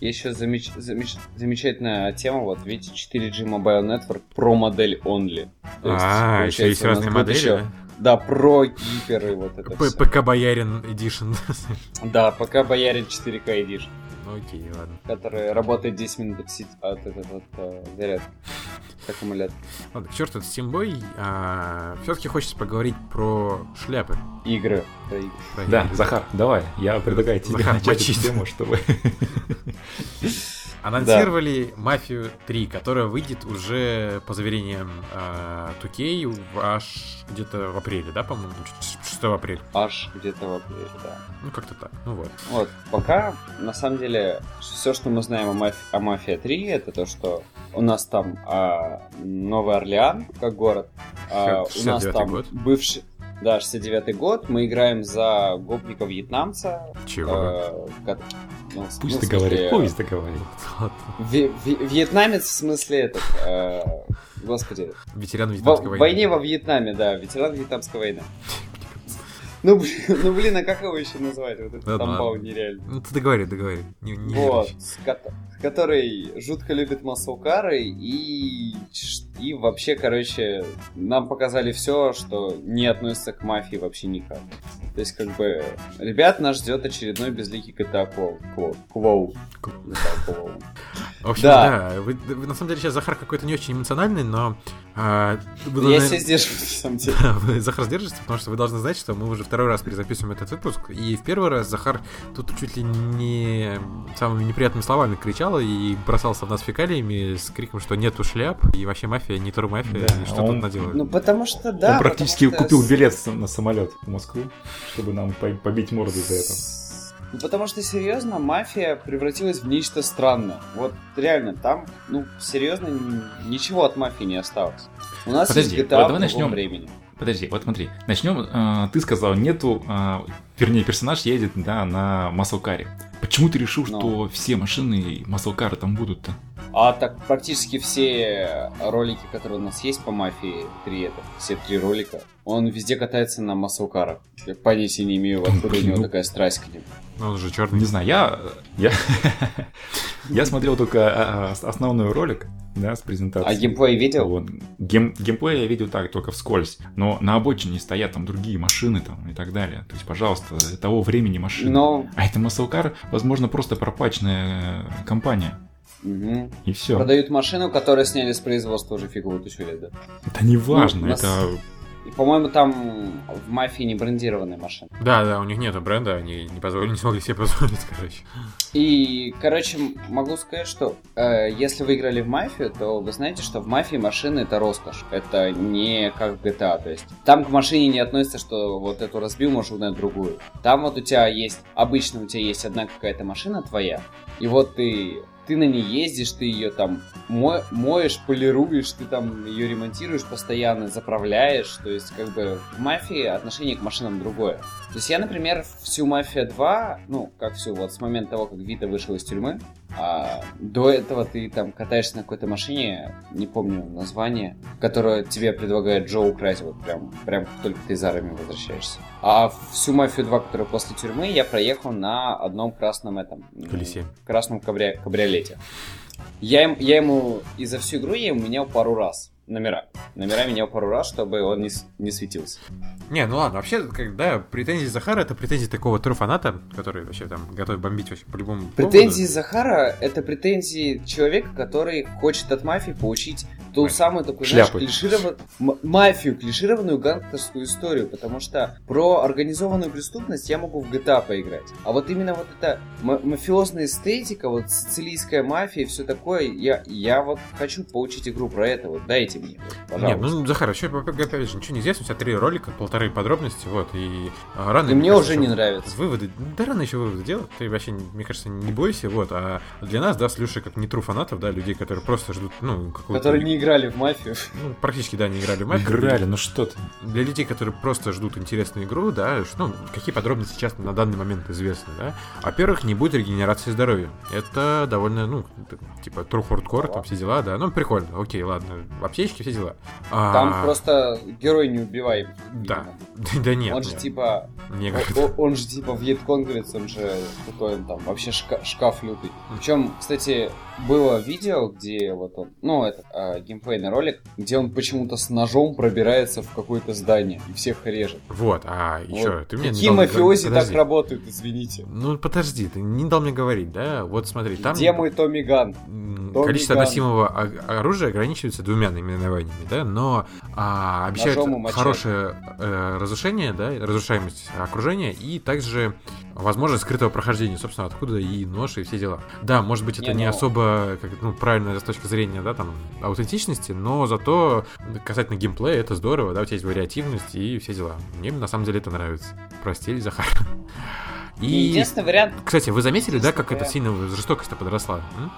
Еще замеч- замеч- замечательная тема, вот видите, 4G Mobile Network Pro модель only. То есть, А, еще есть разные модели, еще- Да, про гиперы, вот это. ПК Боярин Edition. Да, пока Боярин 4К Edition, окей, ладно. который работает 10 минут от, сети- от, от, от, от зарядки. От аккумулятора. Ладно, к черту, это Steamboy. все-таки хочется поговорить про шляпы. Игры. про игры. Про Да, игры. Захар, давай, я предлагаю тебе Захар, начать эту тему, чтобы... Анонсировали Мафию 3, которая выйдет уже, по заверениям 2K, в- аж где-то в апреле, да, по-моему? 6 апреля. Аж где-то в апреле, да. Ну, как-то так. Ну вот. Вот, пока, на самом деле, все, что мы знаем о, Маф- о Мафия 3, это то, что у нас там а, Новый Орлеан, как город, а, у нас 69-й там год. бывший... Да, 69-й год, мы играем за гопника-вьетнамца. Чего? э, Пусть смысле, договорит, пусть договорит. Ви- ви- Вьетнамец в смысле этот... э, господи. Ветеран Во- Вьетнамской в войны. войне во Вьетнаме, да, ветеран Вьетнамской войны. Ну, блин, ну, блин, а как его еще назвать? Вот этот Ладно, тамбау нереально. Ну, ты договори, договори. Не, не Вот, с который жутко любит маслкары и, и вообще, короче, нам показали все, что не относится к мафии вообще никак. То есть, как бы, ребят, нас ждет очередной безликий GTA. Квоу. GTA Квоу. В общем, Да. да, вы, вы на самом деле сейчас Захар какой-то не очень эмоциональный, но... а, вы, Я себя сдерживаю, на самом деле. Да, вы, Захар сдержится, потому что вы должны знать, что мы уже второй раз перезаписываем этот выпуск, и в первый раз Захар тут чуть ли не самыми неприятными словами кричал и бросался в нас фекалиями с криком, что нету шляп, и вообще мафия, не турмафия, Да, и что он- тут наделали. Ну, потому что, да. Он практически что купил билет на самолет в Москву, чтобы нам по- побить морду за это. Ну, потому что, серьезно, мафия превратилась в нечто странное. Вот, реально, там, ну, серьезно, ничего от мафии не осталось. У нас Подожди, есть вот GTA давай в другом начнем. времени. Подожди, вот смотри, начнем. э, ты сказал, нету, э, вернее, персонаж едет, да, на маслкаре. Почему ты решил, Ну. что все машины маслкары там будут-то? А так практически все ролики, которые у нас есть по мафии 3, это все три ролика, он везде катается на маслкарах. Я понятия не имею, откуда у блин, него ну- такая страсть к ним. Ну, он же черный. Не знаю, я... Я, я смотрел только а, а, основной ролик, да, с презентацией. А геймплей видел? Вот. Гейм, геймплей я видел так, только вскользь. Но на обочине стоят там другие машины там и так далее. То есть, пожалуйста, того времени машины. Но... А это Muscle Car, возможно, просто пропачная компания. Мгм. И все. Продают машину, которую сняли с производства уже тысячу лет, да? Это не важно, Ну, нас- это... И, по-моему, там в мафии не брендированные машины. Да, да, у них нету бренда, они не позволили, не смогли себе позволить, короче. И, короче, могу сказать, что э, если вы играли в мафию, то вы знаете, что в мафии машины это роскошь. Это не как в GTA. То есть там к машине не относится, что вот эту разбил, можешь угнать другую. Там вот у тебя есть, обычно у тебя есть одна какая-то машина твоя, и вот ты ты на ней ездишь, ты ее там мо- моешь, полируешь, ты там ее ремонтируешь постоянно, заправляешь. То есть, как бы в мафии отношение к машинам другое. То есть я, например, всю Мафия 2, ну, как всю, вот с момента того, как Вита вышел из тюрьмы, а до этого ты там катаешься на какой-то машине, не помню название, которое тебе предлагает Джо украсть, вот прям, прям как только ты из армии возвращаешься. А всю Мафию 2, которая после тюрьмы, я проехал на одном красном этом... Колесе. Красном кабри- кабриолете. Я, я ему, и за всю игру я ему менял пару раз номера. Номера менял пару раз, чтобы он не, не светился. Не, ну ладно, вообще, когда претензии Захара, это претензии такого тру фаната, который вообще там готов бомбить вообще по любому Претензии поводу. Захара — это претензии человека, который хочет от мафии получить ту Ой, самую такую, шляпы. знаешь, клиширов- м- мафию, клишированную гангстерскую историю, потому что про организованную преступность я могу в GTA поиграть. А вот именно вот эта ма- мафиозная эстетика, вот сицилийская мафия и все такое, я, я вот хочу получить игру про это, вот дайте мне, вот, Нет, пожалуйста. ну, Захар, еще, опять же, ничего не известно, у тебя три ролика, полторы подробности, вот, и а, рано... И мне кажется, уже не нравится. Выводы, да рано еще выводы делать, ты вообще, мне кажется, не бойся, вот, а для нас, да, с Люшей, как не тру фанатов, да, людей, которые просто ждут, ну, какого-то... Которые не играли в мафию. Ну, практически, да, не играли в мафию. Играли, ну что ты. Для людей, которые просто ждут интересную игру, да, ну, какие подробности сейчас на данный момент известны, да. Во-первых, не будет регенерации здоровья. Это довольно, ну, типа True Hardcore, там все дела, да. Ну, прикольно, окей, ладно. Аптечки, все дела. А, Там просто герой не убиваем. Да. Да нет, Он же нет. типа Не О- говорит. о- Он же типа вьетконговец, он же такой он там вообще шка- шкаф лютый. Причем, кстати, было видео, где вот он, ну, это а, геймплейный ролик, где он почему-то с ножом пробирается в какое-то здание и всех режет. Вот, а еще, Вот. ты мне не Какие дал- мафиози так работают, извините. Ну, подожди, ты не дал мне говорить, да? Вот смотри, там... Где мой Томми Ган? Томми количество Ган. носимого оружия ограничивается двумя наименованиями, да, но а, обещают хорошее э, разрушение, да, разрушаемость окружения и также возможность скрытого прохождения, собственно, откуда и нож и все дела. Да, может быть, это Не, не, ну- особо как, ну, правильно с точки зрения, да, там, аутентичности, но зато касательно геймплея это здорово, да, у тебя есть вариативность и все дела. Мне на самом деле это нравится. Прости, Захар. И, Единственный вариант, кстати, вы заметили, да, как это Единственный сильно жестокость-то подросла? м?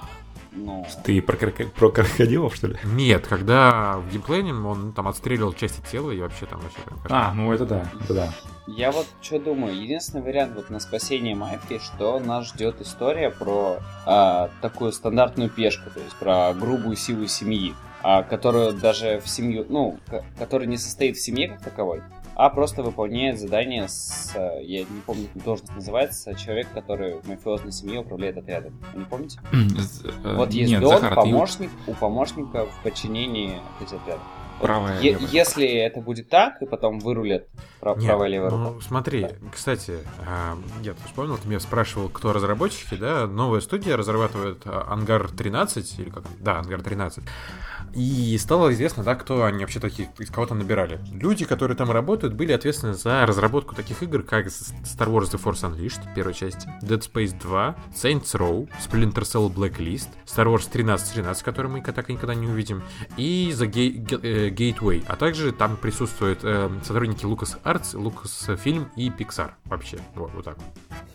Ну, Ты про, кроко- про крокодилов, что ли? Нет, когда в геймплейне он там отстреливал части тела и вообще там вообще прям. А, ну это да, это да. Я вот что думаю, единственный вариант вот на спасение мафии, что нас ждет история про а, такую стандартную пешку, то есть про грубую силу семьи, а, которую даже в семью, ну, ко- которая не состоит в семье как таковой, а просто выполняет задание с, а, я не помню, как должность называется, человек, который в мафиозной семье управляет отрядом. Вы не помните? Э, Вот есть Нет, Дон, Захар, ты помощник, у помощника в подчинении эти отряды. Вот Правая, е- левая. если это будет так, и потом вырулят прав- Нет, правая левая рука. ну, смотри, кстати, а, я вспомнил, ты меня спрашивал, кто разработчики, да, новая студия разрабатывает а, Ангар 13, или как? Да, Ангар 13. И стало известно, да, кто они вообще такие, из кого там набирали. Люди, которые там работают, были ответственны за разработку таких игр, как Star Wars The Force Unleashed, первой части, Dead Space 2, Saints Row, Splinter Cell Blacklist, Star Wars 1313, который мы так и никогда не увидим, и The э, Gateway. А также там присутствуют э, сотрудники Lucas Arts, Lucasfilm и Pixar вообще. Вот, вот так.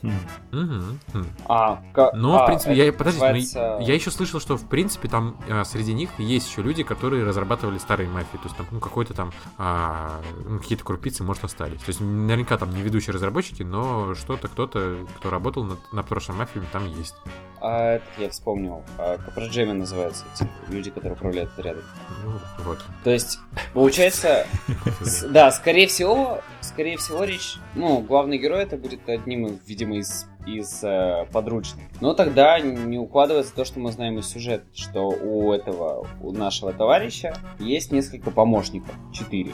Хм. Хм. А, Но, а, в принципе, я, подожди, но называется- я еще слышал, что, в принципе, там а, среди них есть еще люди, которые разрабатывали старые мафии. То есть там, ну, какой-то там, а, ну, какие-то крупицы, может, остались. То есть наверняка там не ведущие разработчики, но что-то, кто-то, кто работал над, над прошлой мафией, там есть. А, этот я вспомнил. А, Капроджеми называются эти люди, которые управляют отрядом. Ну, вот. То есть, получается, да, скорее всего, скорее всего, речь... Ну, главный герой это будет одним, видимо, из из э, подручных. Но тогда не укладывается то, что мы знаем из сюжета, что у этого, у нашего товарища есть несколько помощников, четыре.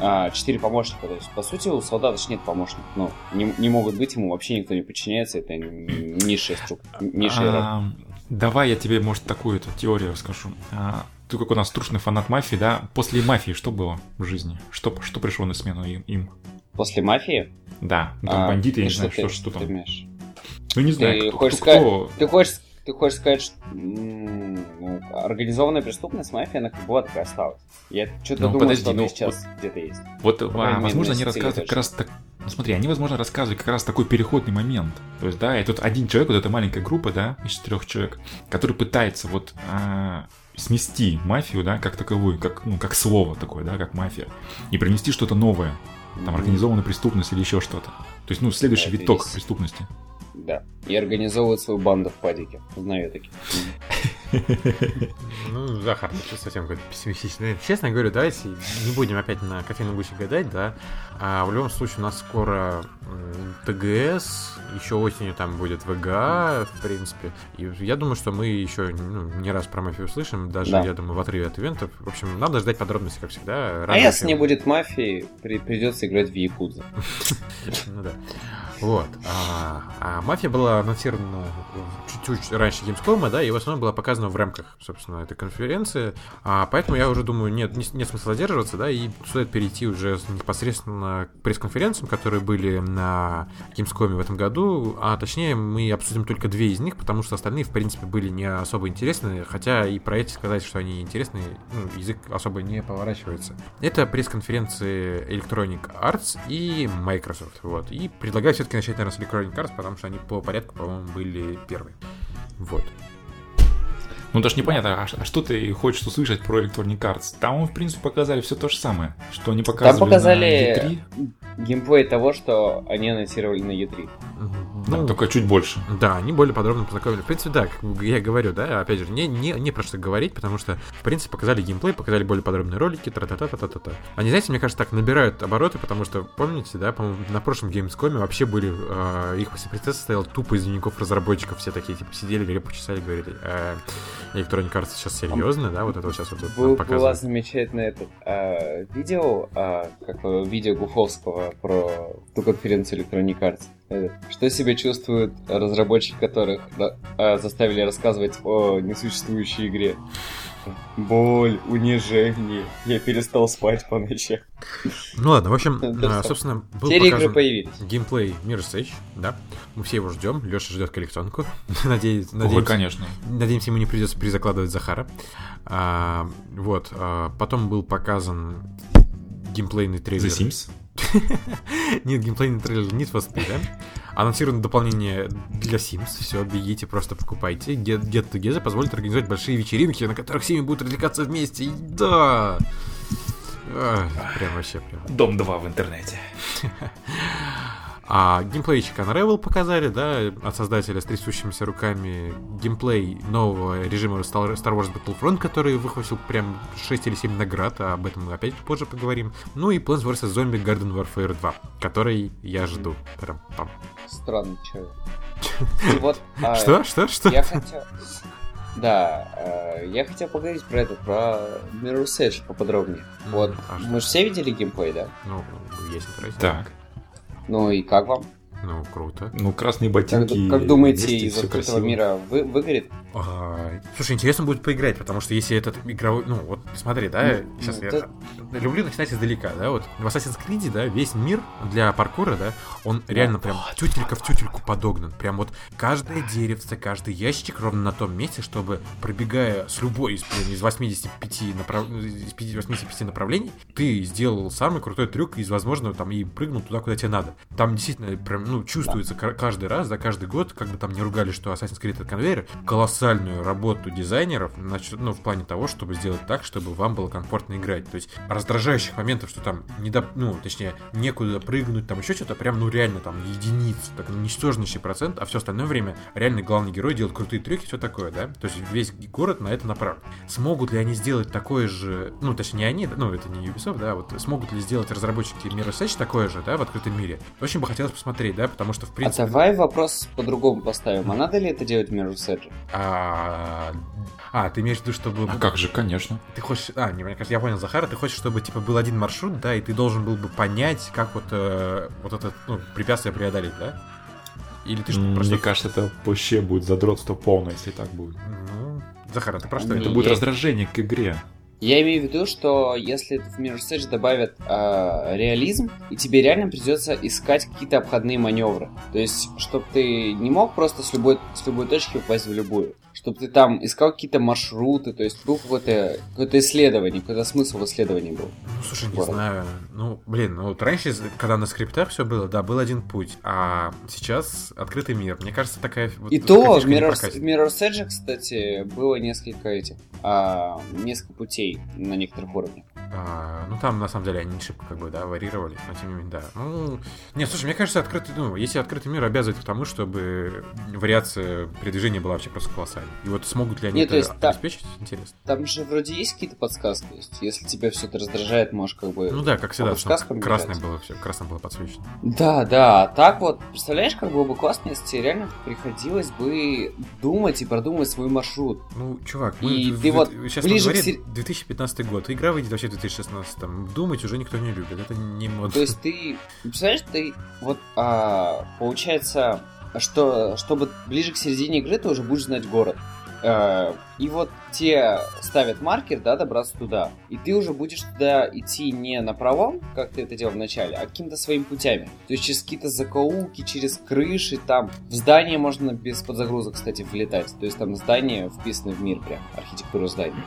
А, четыре помощника, то есть, по сути, у солдата нет помощников, но не, не могут быть, ему вообще никто не подчиняется, это низшая структура, низшая а, Давай я тебе, может, такую эту теорию расскажу. А, ты как у нас трушный фанат мафии, да? После мафии что было в жизни? Что, что пришло на смену им? После мафии? Да, ну, там а, бандиты, я не знаю, что, что, что там. Ты ну не знаю, ты кто, хочешь кто, сказать, кто... Ты хочешь, ты хочешь сказать, что организованная преступность мафия, она как была, так и осталась. Я что-то ну, думаю, подожди, что ну, сейчас вот, где-то есть. Вот, а, возможно, они рассказывают как раз так... Ну смотри, они, возможно, рассказывают как раз такой переходный момент. То есть, да, и тут один человек, вот эта маленькая группа, да, из четырех человек, который пытается вот а, смести мафию, да, как таковую, как, ну, как слово такое, да, как мафия, и принести что-то новое, там, организованную преступность или еще что-то. То есть, ну, следующий да, виток есть... преступности. Да. И организовывают свою банду в падике. Знаю таких. Ну, Захар, ты совсем какой-то пессимистичный. Честно говорю, давайте не будем опять на кофейном гуще гадать, да. А в любом случае у нас скоро ТГС, еще осенью там будет ВГА, в принципе. И я думаю, что мы еще ну, не раз про мафию услышим, даже, да. я думаю, в отрыве от ивентов. В общем, надо ждать подробностей, как всегда. а если не будет мафии, придется играть в Якудзу. Ну да. Вот. А, а мафия была анонсирована чуть-чуть раньше Gamescom, да, и в основном была показана в рамках, собственно, этой конференции. А, поэтому я уже думаю, нет, нет, смысла задерживаться, да, и стоит перейти уже непосредственно к пресс-конференциям, которые были на Gamescom в этом году. А точнее, мы обсудим только две из них, потому что остальные, в принципе, были не особо интересны, хотя и про эти сказать, что они интересные, ну, язык особо не поворачивается. Это пресс-конференции Electronic Arts и Microsoft, вот. И предлагаю все-таки все-таки начать, наверное, с Electronic Arts, потому что они по порядку, по-моему, были первые. Вот. Ну, даже непонятно, а, а что ты хочешь услышать про Electronic Arts? Там, в принципе, показали все то же самое, что они показывали Там показали на E3. геймплей того, что они анонсировали на E3. Ну, да, только чуть больше. Да, они более подробно познакомили. В принципе, да, как я говорю, да, опять же, не, не, не про что говорить, потому что, в принципе, показали геймплей, показали более подробные ролики, тра та та та та та та Они, знаете, мне кажется, так набирают обороты, потому что, помните, да, по на прошлом Gamescom вообще были, э, их презентация состояла тупо из дневников разработчиков, все такие, типа, сидели, репу чесали, говорили, э, Electronic Arts сейчас серьезно, да, вот это вот сейчас вот Был, Была замечательное это, э, видео, э, как видео Гуфовского про ту конференцию Electronic Arts. Что себе чувствуют разработчики, которых э, заставили рассказывать о несуществующей игре? Боль, унижение. Я перестал спать по ночам. Ну ладно, в общем, а, собственно, был Теперь показан игры появились. геймплей Mirror's Edge, да. Мы все его ждем. Леша ждет коллекционку. надеюсь, надеемся, Ой, конечно. Надеемся, ему не придется перезакладывать Захара. А, вот. А, потом был показан геймплейный трейлер. The Sims? Нет, геймплейный трейлер Need for Speed, да? Анонсировано дополнение для Sims. Все, бегите, просто покупайте. Get, Get Together позволит организовать большие вечеринки, на которых семьи будут развлекаться вместе. И да! Ах, прям вообще прям. Дом 2 в интернете. А геймплейчик Unravel показали, да, от создателя с трясущимися руками. Геймплей нового режима Star Wars Battlefront, который выхватил прям 6 или 7 наград, а об этом мы опять позже поговорим. Ну и Plants vs. Zombie Garden Warfare 2, который я жду. Прям пам. Странный человек. Вот, а, что? Что? Что? Я хотел... Да, э, я хотел поговорить про это, про Mirror's Edge поподробнее. Вот, а мы же все видели геймплей, да? Ну, есть интерес. Так. Ну и как вам? Ну, круто. Ну, красные ботинки. Как, как думаете, из открытого мира вы, выгорит? А, слушай, интересно будет поиграть, потому что если этот игровой... Ну, вот смотри, да, ну, сейчас ну, я да... люблю начинать издалека, да, вот в Assassin's Creed, да, весь мир для паркура, да, он реально прям тютелька в тютельку подогнан. Прям вот каждое деревце, каждый ящик ровно на том месте, чтобы пробегая с любой из, из 85, направ... из 85 направлений, ты сделал самый крутой трюк из возможного там и прыгнул туда, куда тебе надо. Там действительно прям, ну, чувствуется каждый раз, да, каждый год, когда там не ругали, что Assassin's Creed это конвейер, колоссальную работу дизайнеров, значит, ну, в плане того, чтобы сделать так, чтобы вам было комфортно играть. То есть раздражающих моментов, что там не до, ну, точнее, некуда прыгнуть, там еще что-то, прям, ну, реально там единиц, так ничтожнейший процент, а все остальное время реально главный герой делает крутые трюки, все такое, да? То есть весь город на это направлен. Смогут ли они сделать такое же, ну, точнее, не они, ну, это не Ubisoft, да, вот смогут ли сделать разработчики Mirror's Edge такое же, да, в открытом мире? Очень бы хотелось посмотреть, да, потому что, в принципе... А давай вопрос по-другому поставим. А надо ли это делать в Mirror's Edge? А, ты имеешь в виду, чтобы... А как же, конечно. Ты хочешь... А, не, мне кажется, я понял, Захара, ты хочешь, чтобы, типа, был один маршрут, да, и ты должен был бы понять, как вот, э, вот это, ну, препятствие преодолеть, да? Или ты что, Мне просто... кажется, это вообще будет задротство полное, если так будет. Ну, Захар, а ты про что? Это будет раздражение к игре. Я имею в виду, что если в Mirror's Edge добавят э, реализм, и тебе реально придется искать какие-то обходные маневры. То есть, чтобы ты не мог просто с любой, с любой точки попасть в любую чтобы ты там искал какие-то маршруты, то есть был какое-то какое исследование, какой-то смысл в исследовании был. Ну, слушай, не Город. знаю. Ну, блин, ну вот раньше, когда на скриптах все было, да, был один путь, а сейчас открытый мир. Мне кажется, такая... Вот, И то в Mirror's, Mirror's Edge, кстати, было несколько этих, а, несколько путей на некоторых уровнях. А, ну, там, на самом деле, они не шибко, как бы, да, варьировали, но тем не менее, да. Ну, нет, слушай, мне кажется, открытый, ну, если открытый мир обязывает к тому, чтобы вариация передвижения была вообще просто колоссальной. И вот смогут ли они нет, это есть, обеспечить, интересно. Там же вроде есть какие-то подсказки, то есть, если тебя все это раздражает, можешь как бы... Ну да, как всегда, красное было все, красным было подсвечено. Да, да, так вот, представляешь, как было бы классно, если тебе реально приходилось бы думать и продумывать свой маршрут. Ну, чувак, мы и ты вот сейчас ближе к... 2015 год, игра выйдет вообще в 2016 там думать уже никто не любит, это не модно. То есть ты, представляешь, ты вот а, получается, что чтобы ближе к середине игры ты уже будешь знать город. А, и вот те ставят маркер, да, добраться туда. И ты уже будешь туда идти не на правом, как ты это делал в начале, а какими-то своими путями. То есть через какие-то закоулки, через крыши, там. В здание можно без подзагрузок, кстати, влетать. То есть там здание вписано в мир прям, архитектура здания.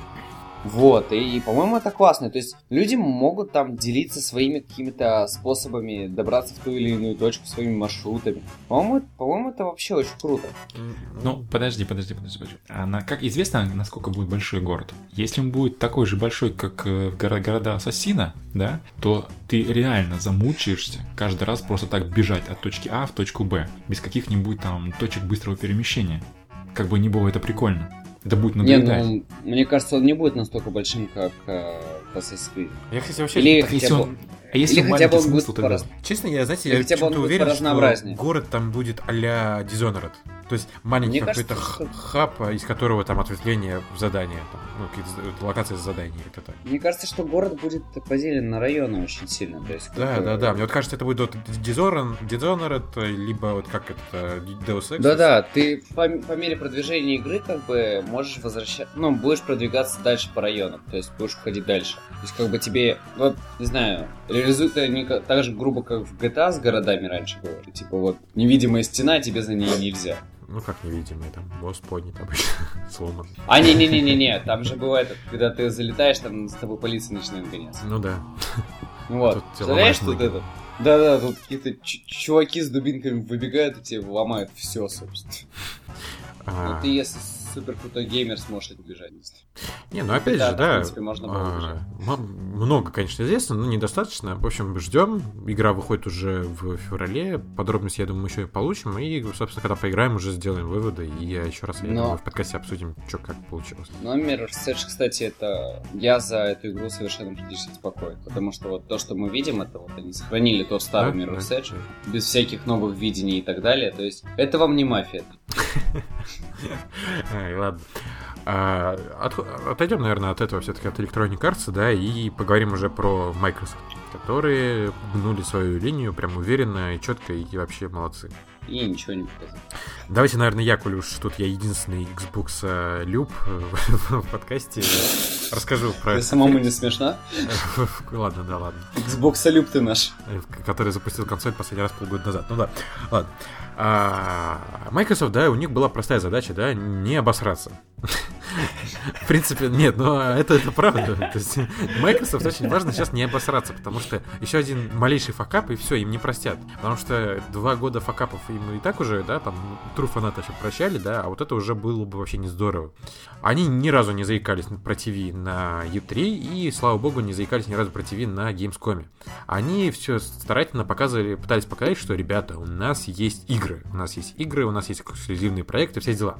Вот, и, и по-моему, это классно. То есть люди могут там делиться своими какими-то способами добраться в ту или иную точку, своими маршрутами. По-моему, по-моему это вообще очень круто. Ну, подожди, подожди, подожди. подожди. А на, как известно, насколько будет большой город? Если он будет такой же большой, как э, горо- города Ассасина, да, то ты реально замучаешься каждый раз просто так бежать от точки А в точку Б, без каких-нибудь там точек быстрого перемещения. Как бы не было это прикольно. Это будет надоедать. Не, ну, мне кажется, он не будет настолько большим, как э, Assassin's Creed. Я, кстати, вообще... Или так, если он... А если Или хотя бы он будет тогда? Честно, я, знаете, я почему-то уверен, что город там будет а-ля Dishonored. То есть маленький какой-то хаб, из которого там ответвление в задание, там, ну, какие-то локации заданий. Вот это. Мне кажется, что город будет поделен на районы очень сильно. То есть, да, да, да. Мне вот кажется, это будет вот Dishonored, либо вот как это, Deus Ex. Да-да, ты по, по мере продвижения игры как бы можешь возвращаться, ну, будешь продвигаться дальше по районам, то есть будешь ходить дальше. То есть как бы тебе, вот, не знаю, реализует не так же грубо, как в GTA с городами раньше было. Типа вот невидимая стена, тебе за ней нельзя. Ну, как невидимый, там, босс поднят обычно, сломан. А, не-не-не-не-не, там же бывает, когда ты залетаешь, там с тобой полиция начинает гоняться. Ну да. Вот, представляешь, тут это... Да-да, тут какие-то чуваки с дубинками выбегают и тебе ломают все, собственно. А... Ну, ты если супер крутой геймер сможет убежать. Не, ну опять да, же, да, в принципе, можно а, много, конечно, известно, но недостаточно. В общем, ждем. Игра выходит уже в феврале. Подробности, я думаю, мы еще получим. И, собственно, когда поиграем, уже сделаем выводы. И я еще раз, я но... думаю, в подкасте обсудим, что как получилось. Номер Mirror's кстати, это... Я за эту игру совершенно практически спокоен. Потому что вот то, что мы видим, это вот они сохранили то старый да? Mirror's да. без всяких новых видений и так далее. То есть, это вам не мафия. ладно. А, от, отойдем, наверное, от этого все-таки от Electronic Arts, да, и поговорим уже про Microsoft, которые гнули свою линию прям уверенно и четко, и вообще молодцы. И ничего не показал. Давайте, наверное, я, коль уж тут я единственный Xbox э, люб э, в подкасте, расскажу про... Ты самому не смешно? Ладно, да, ладно. Xbox люб ты наш. Который запустил консоль последний раз полгода назад. Ну да, ладно. А Microsoft, да, у них была простая задача, да, не обосраться. В принципе, нет, но это, это правда. То есть Microsoft очень важно сейчас не обосраться, потому что еще один малейший факап, и все, им не простят. Потому что два года факапов им и так уже, да, там, true фанаты еще прощали, да, а вот это уже было бы вообще не здорово. Они ни разу не заикались про ТВ на U3, и, слава богу, не заикались ни разу про ТВ на Gamescom. Они все старательно показывали, пытались показать, что, ребята, у нас есть игры. У нас есть игры, у нас есть эксклюзивные проекты, все дела.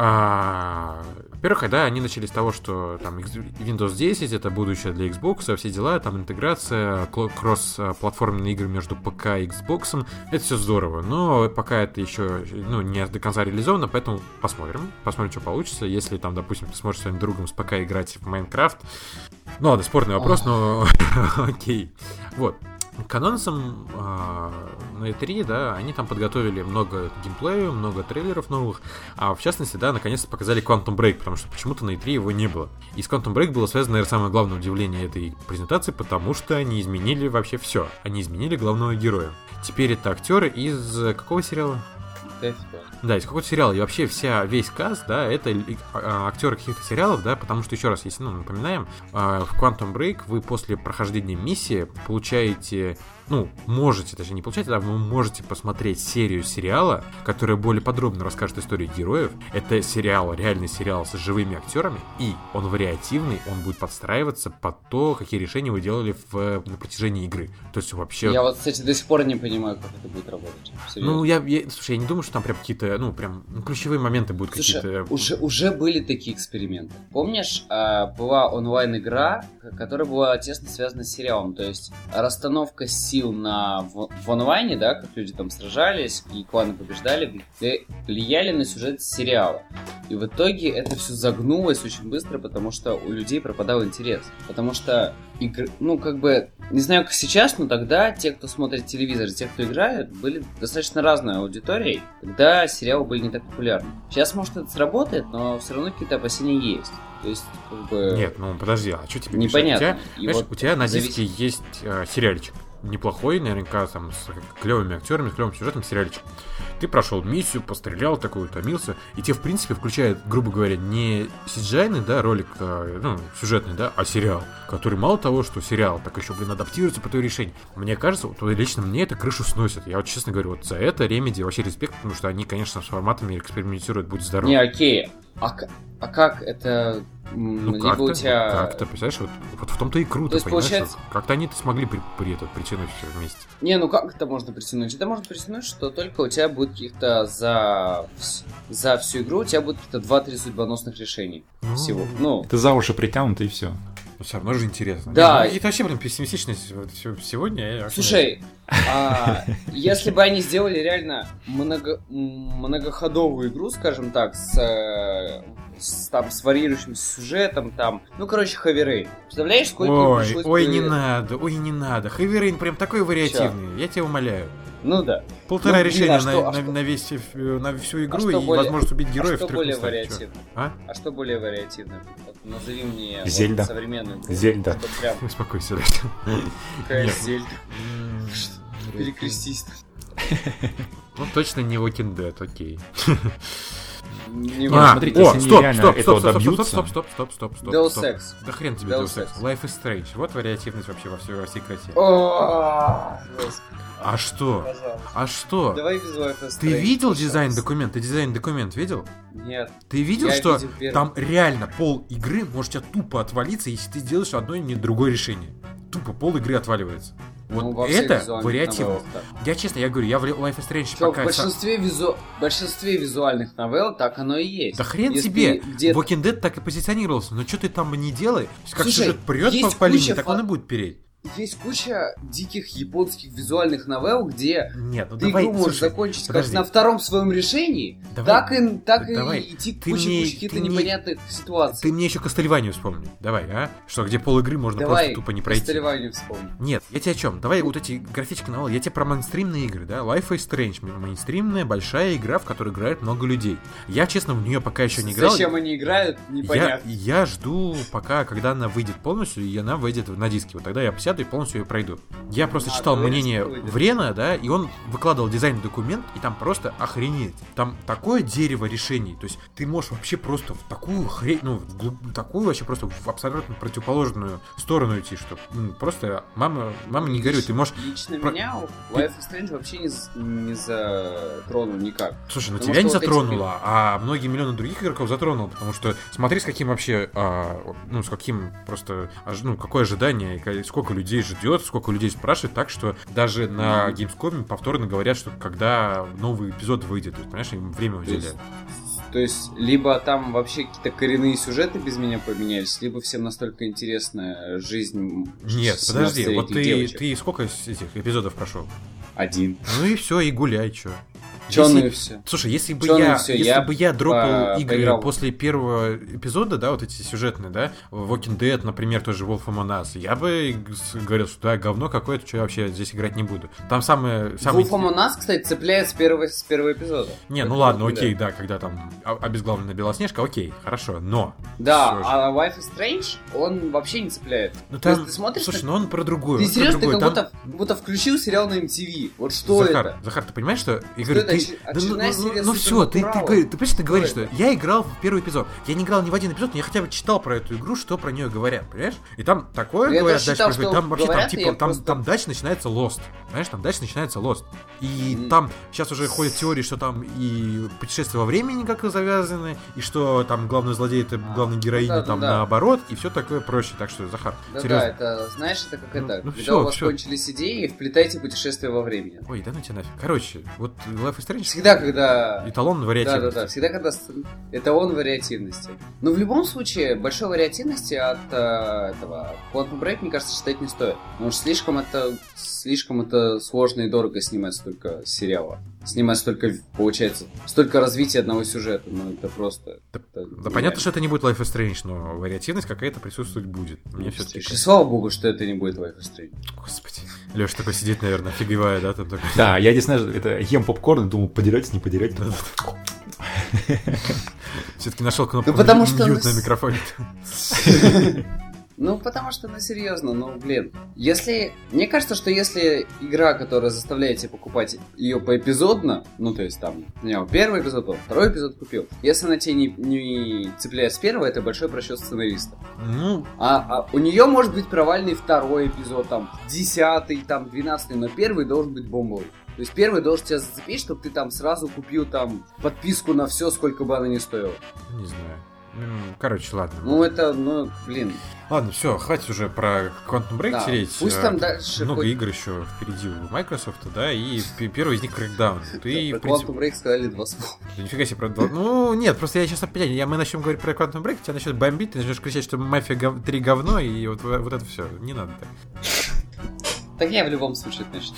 А, во-первых, когда они начали с того, что там Windows 10 это будущее для Xbox, а все дела, там интеграция, кросс-платформенные игры между ПК и Xbox, это все здорово. Но пока это еще ну, не до конца реализовано, поэтому посмотрим. Посмотрим, что получится. Если там, допустим, ты сможешь своим другом с ПК играть в Майнкрафт. Ну ладно, спорный вопрос, но окей. Вот. К анонсам э, на E3, да, они там подготовили много геймплея, много трейлеров новых, а в частности, да, наконец-то показали Quantum Break, потому что почему-то на E3 его не было. И с Quantum Break было связано, наверное, самое главное удивление этой презентации, потому что они изменили вообще все. Они изменили главного героя. Теперь это актер из какого сериала? Да, из какого-то сериала. И вообще вся, весь каст, да, это а, актеры каких-то сериалов, да, потому что, еще раз, если, ну, напоминаем, а, в Quantum Break вы после прохождения миссии получаете ну, можете, даже не получаете, а вы можете посмотреть серию сериала, которая более подробно расскажет историю героев. Это сериал, реальный сериал с живыми актерами, и он вариативный, он будет подстраиваться под то, какие решения вы делали в, на протяжении игры. То есть вообще... Я вот, кстати, до сих пор не понимаю, как это будет работать. Серьезно. Ну, я, я, слушай, я не думаю, что там прям какие-то, ну, прям ну, ключевые моменты будут какие-то... Уже, уже были такие эксперименты. Помнишь, а, была онлайн-игра, которая была тесно связана с сериалом, то есть расстановка сил сил на, в, в онлайне, да, как люди там сражались и кланы побеждали, влияли на сюжет сериала. И в итоге это все загнулось очень быстро, потому что у людей пропадал интерес. Потому что, игр... ну, как бы, не знаю, как сейчас, но тогда те, кто смотрит телевизор, те, кто играет, были достаточно разной аудиторией, когда сериалы были не так популярны. Сейчас, может, это сработает, но все равно какие-то опасения есть. То есть, как бы... Нет, ну подожди, а что тебе Непонятно. У тебя, вот у тебя на диске завис... есть э, сериальчик неплохой, наверняка там с клевыми актерами, с клевым сюжетом сериальчик. Ты прошел миссию, пострелял, такой утомился, и тебе, в принципе, включает, грубо говоря, не cgi да, ролик, а, ну, сюжетный, да, а сериал, который мало того, что сериал, так еще, блин, адаптируется по твоему решению. Мне кажется, вот лично мне это крышу сносит. Я вот честно говорю, вот за это Ремеди вообще респект, потому что они, конечно, с форматами экспериментируют, будь здоров. Не, окей. А, а как это ну Либо как-то, у тебя... как-то, представляешь, вот, вот в том-то и круто, То понимаешь? Получается... Как-то они-то смогли при, при это притянуть все вместе. Не, ну как это можно притянуть? Это можно притянуть, что только у тебя будет каких-то за, за всю игру у тебя будет каких-то 2-3 судьбоносных решений ну... всего. Ну... Ты за уши притянут и все. Ну, все равно же интересно. Да. Это вообще, блин, пессимистичность сегодня. Слушай, а, если бы они сделали реально много, многоходовую игру, скажем так, с э, с, там, с варьирующимся сюжетом, там, ну, короче, Хаверейн. Представляешь, сколько Ой, ой, бы... не надо, ой, не надо. Хаверейн прям такой вариативный, Чё? я тебя умоляю. Ну да. Полтора ну, решения а что, на, а на, что? на, весь, на всю игру а и более, возможность убить героев а что более вариативно? А? а что более вариативно? Вот, назови мне Зельда. Вот, современную игру. Зельда. Прям... Успокойся, Какая Зельда? Перекрестись. Ну, точно не Walking Dead, окей. Не а, смотреть, о, если стоп, стоп, стоп, стоп, добьются... стоп, стоп, стоп, стоп, стоп, стоп, стоп, стоп. стоп, стоп, Да хрен тебе Deus, Deus Ex. Life is Strange. Вот вариативность вообще во всей, во всей красе. О, а что? Пожалуйста. А что? Давай без Life is Strange. Ты видел дизайн документ? Ты дизайн документ видел? Нет. Ты видел, я что видел первый. там реально пол игры может тебя тупо отвалиться, если ты делаешь одно и не другое решение? Тупо пол игры отваливается. Вот ну, это вариативно. Я честно, я говорю, я в Life is Strange Чё, пока... В большинстве, визу... в большинстве визуальных новелл так оно и есть. Да хрен Если тебе! Walking Dead так и позиционировался, но что ты там не делай, как Слушай, сюжет прет по, по линии, так он и будет переть есть куча диких японских визуальных новелл, где Нет, ну ты давай, игру можешь слушай, закончить подожди. как на втором своем решении, давай, так и, так давай. и идти к куче, мне, каких-то непонятных ситуаций. Ты мне еще Кастельванию вспомни. Давай, а? Что, где пол игры можно давай, просто тупо не пройти. Кастельванию вспомни. Нет, я тебе о чем? Давай вот эти графические новеллы. Я тебе про мейнстримные игры, да? Life is Strange. Мейнстримная большая игра, в которой играет много людей. Я, честно, в нее пока еще не играл. Зачем они играют, непонятно. Я, я жду пока, когда она выйдет полностью, и она выйдет на диске. Вот тогда я сяду и полностью ее пройду. Я просто А, читал мнение. Врена, да, и он выкладывал дизайн-документ, и там просто охренеть. Там такое дерево решений, то есть ты можешь вообще просто в такую хрень, ну, в глуб- такую вообще просто в абсолютно противоположную сторону идти, что м, просто мама, мама не горюй, ты можешь... Лично про- меня Life is Strange вообще не, не затронул никак. Слушай, ну Потому тебя не вот эти затронуло, а многие миллионы других игроков затронуло, потому что смотри, с каким вообще, а, ну, с каким просто, ну, какое ожидание, и сколько людей ждет, сколько людей спрашивает, так что даже на Gamescom повторно говорят, что когда новый эпизод выйдет, то есть, понимаешь, им время уделяют. то есть, либо там вообще какие-то коренные сюжеты без меня поменялись, либо всем настолько интересная жизнь Нет, подожди, вот 17-летних ты, девочек. ты сколько этих эпизодов прошел? Один. Ну и все, и гуляй, чё. Чё Если- и все. Слушай, если бы ну я, всё, если я бы я дропал по- игры поиграл. после первого эпизода, да, вот эти сюжетные, да, Walking Dead, например, тоже Wolf Among Us, я бы говорил, что да, говно какое-то, что я вообще здесь играть не буду. Там самое... самое... Wolf Among Us, кстати, цепляет с первого, с первого эпизода. Не, ну ладно, окей, да, когда там обезглавленная Белоснежка, окей, хорошо, но... Да, а Life is Strange, он вообще не цепляет. Ну То там, есть ты смотришь, слушай, ну он про другое. Ты серьезно, ты как Там- будто, будто включил сериал на MTV. Вот что Захар, это? Захар, ты понимаешь, что... Я говорю, это, ты... да ну, серия ну, все, ты, ты, ты говоришь, Что я играл в первый эпизод. Я не играл ни в один эпизод, но я хотя бы читал про эту игру, что про нее говорят, понимаешь? И там такое Я говорят, тоже дальше Там вообще там говорят, типа, там, просто- там дальше начинается Lost. Понимаешь, там дальше начинается Lost. И там сейчас уже ходят теории, что там и путешествия во времени как завязаны, и что там главный злодей это А, главная героиня ну да, там да, наоборот, и все такое проще. Так что, Захар, Да, серьезно. да, это, знаешь, это как Ну, это, ну когда всё, у вас всё. кончились идеи, вплетайте путешествие во времени. Ой, да ну тебя нафиг. Короче, вот Life is Strange Всегда, когда... эталон Да, вариативности. да, да, всегда, когда... с- Это он вариативности. Но в любом случае, большой вариативности от э, этого Quantum Break, мне кажется, считать не стоит. Потому что слишком это, слишком это сложно и дорого снимать столько сериала. Снимать столько, получается, столько развития одного сюжета. Ну, это просто... Да, это Да понятно, что это не будет Life is Strange, но вариативность какая-то присутствовать будет. Мне все-таки... И слава богу, что это не будет Life is Strange. Господи. Леша такой сидит, наверное, офигевая, да, там такой. Да, я здесь, знаешь, это ем попкорн и думал, подерете, не подерете. Все-таки нашел кнопку Ну, потому что мьют он- на микрофоне. Ну, потому что, ну, серьезно, ну, блин. Если... Мне кажется, что если игра, которая заставляет тебя покупать ее поэпизодно, ну, то есть там, не знаю, первый эпизод, потом второй эпизод купил, если она тебя не, не цепляет с первого, это большой просчет сценариста. Ну, А, а у нее может быть провальный второй эпизод, там, десятый, там, двенадцатый, но первый должен быть бомбовый. То есть первый должен тебя зацепить, чтобы ты там сразу купил там подписку на все, сколько бы она ни стоила. не знаю. Короче, ладно. Ну, это, ну, блин. Ладно, все, хватит уже про Quantum Break Да, тереть. пусть Э, там дальше Много хоть- игр еще впереди у Microsoft, да, и первый из них Crackdown. Ты, Про принципе, Quantum Break сказали два слова. Да нифига себе, про два- Ну, нет, просто я сейчас опять, я, мы начнем говорить про Quantum Break, тебя начнет бомбить, ты начнешь кричать, что Мафия гов- 3 говно, и вот, вот это все. Не надо так. Так я в любом случае начну.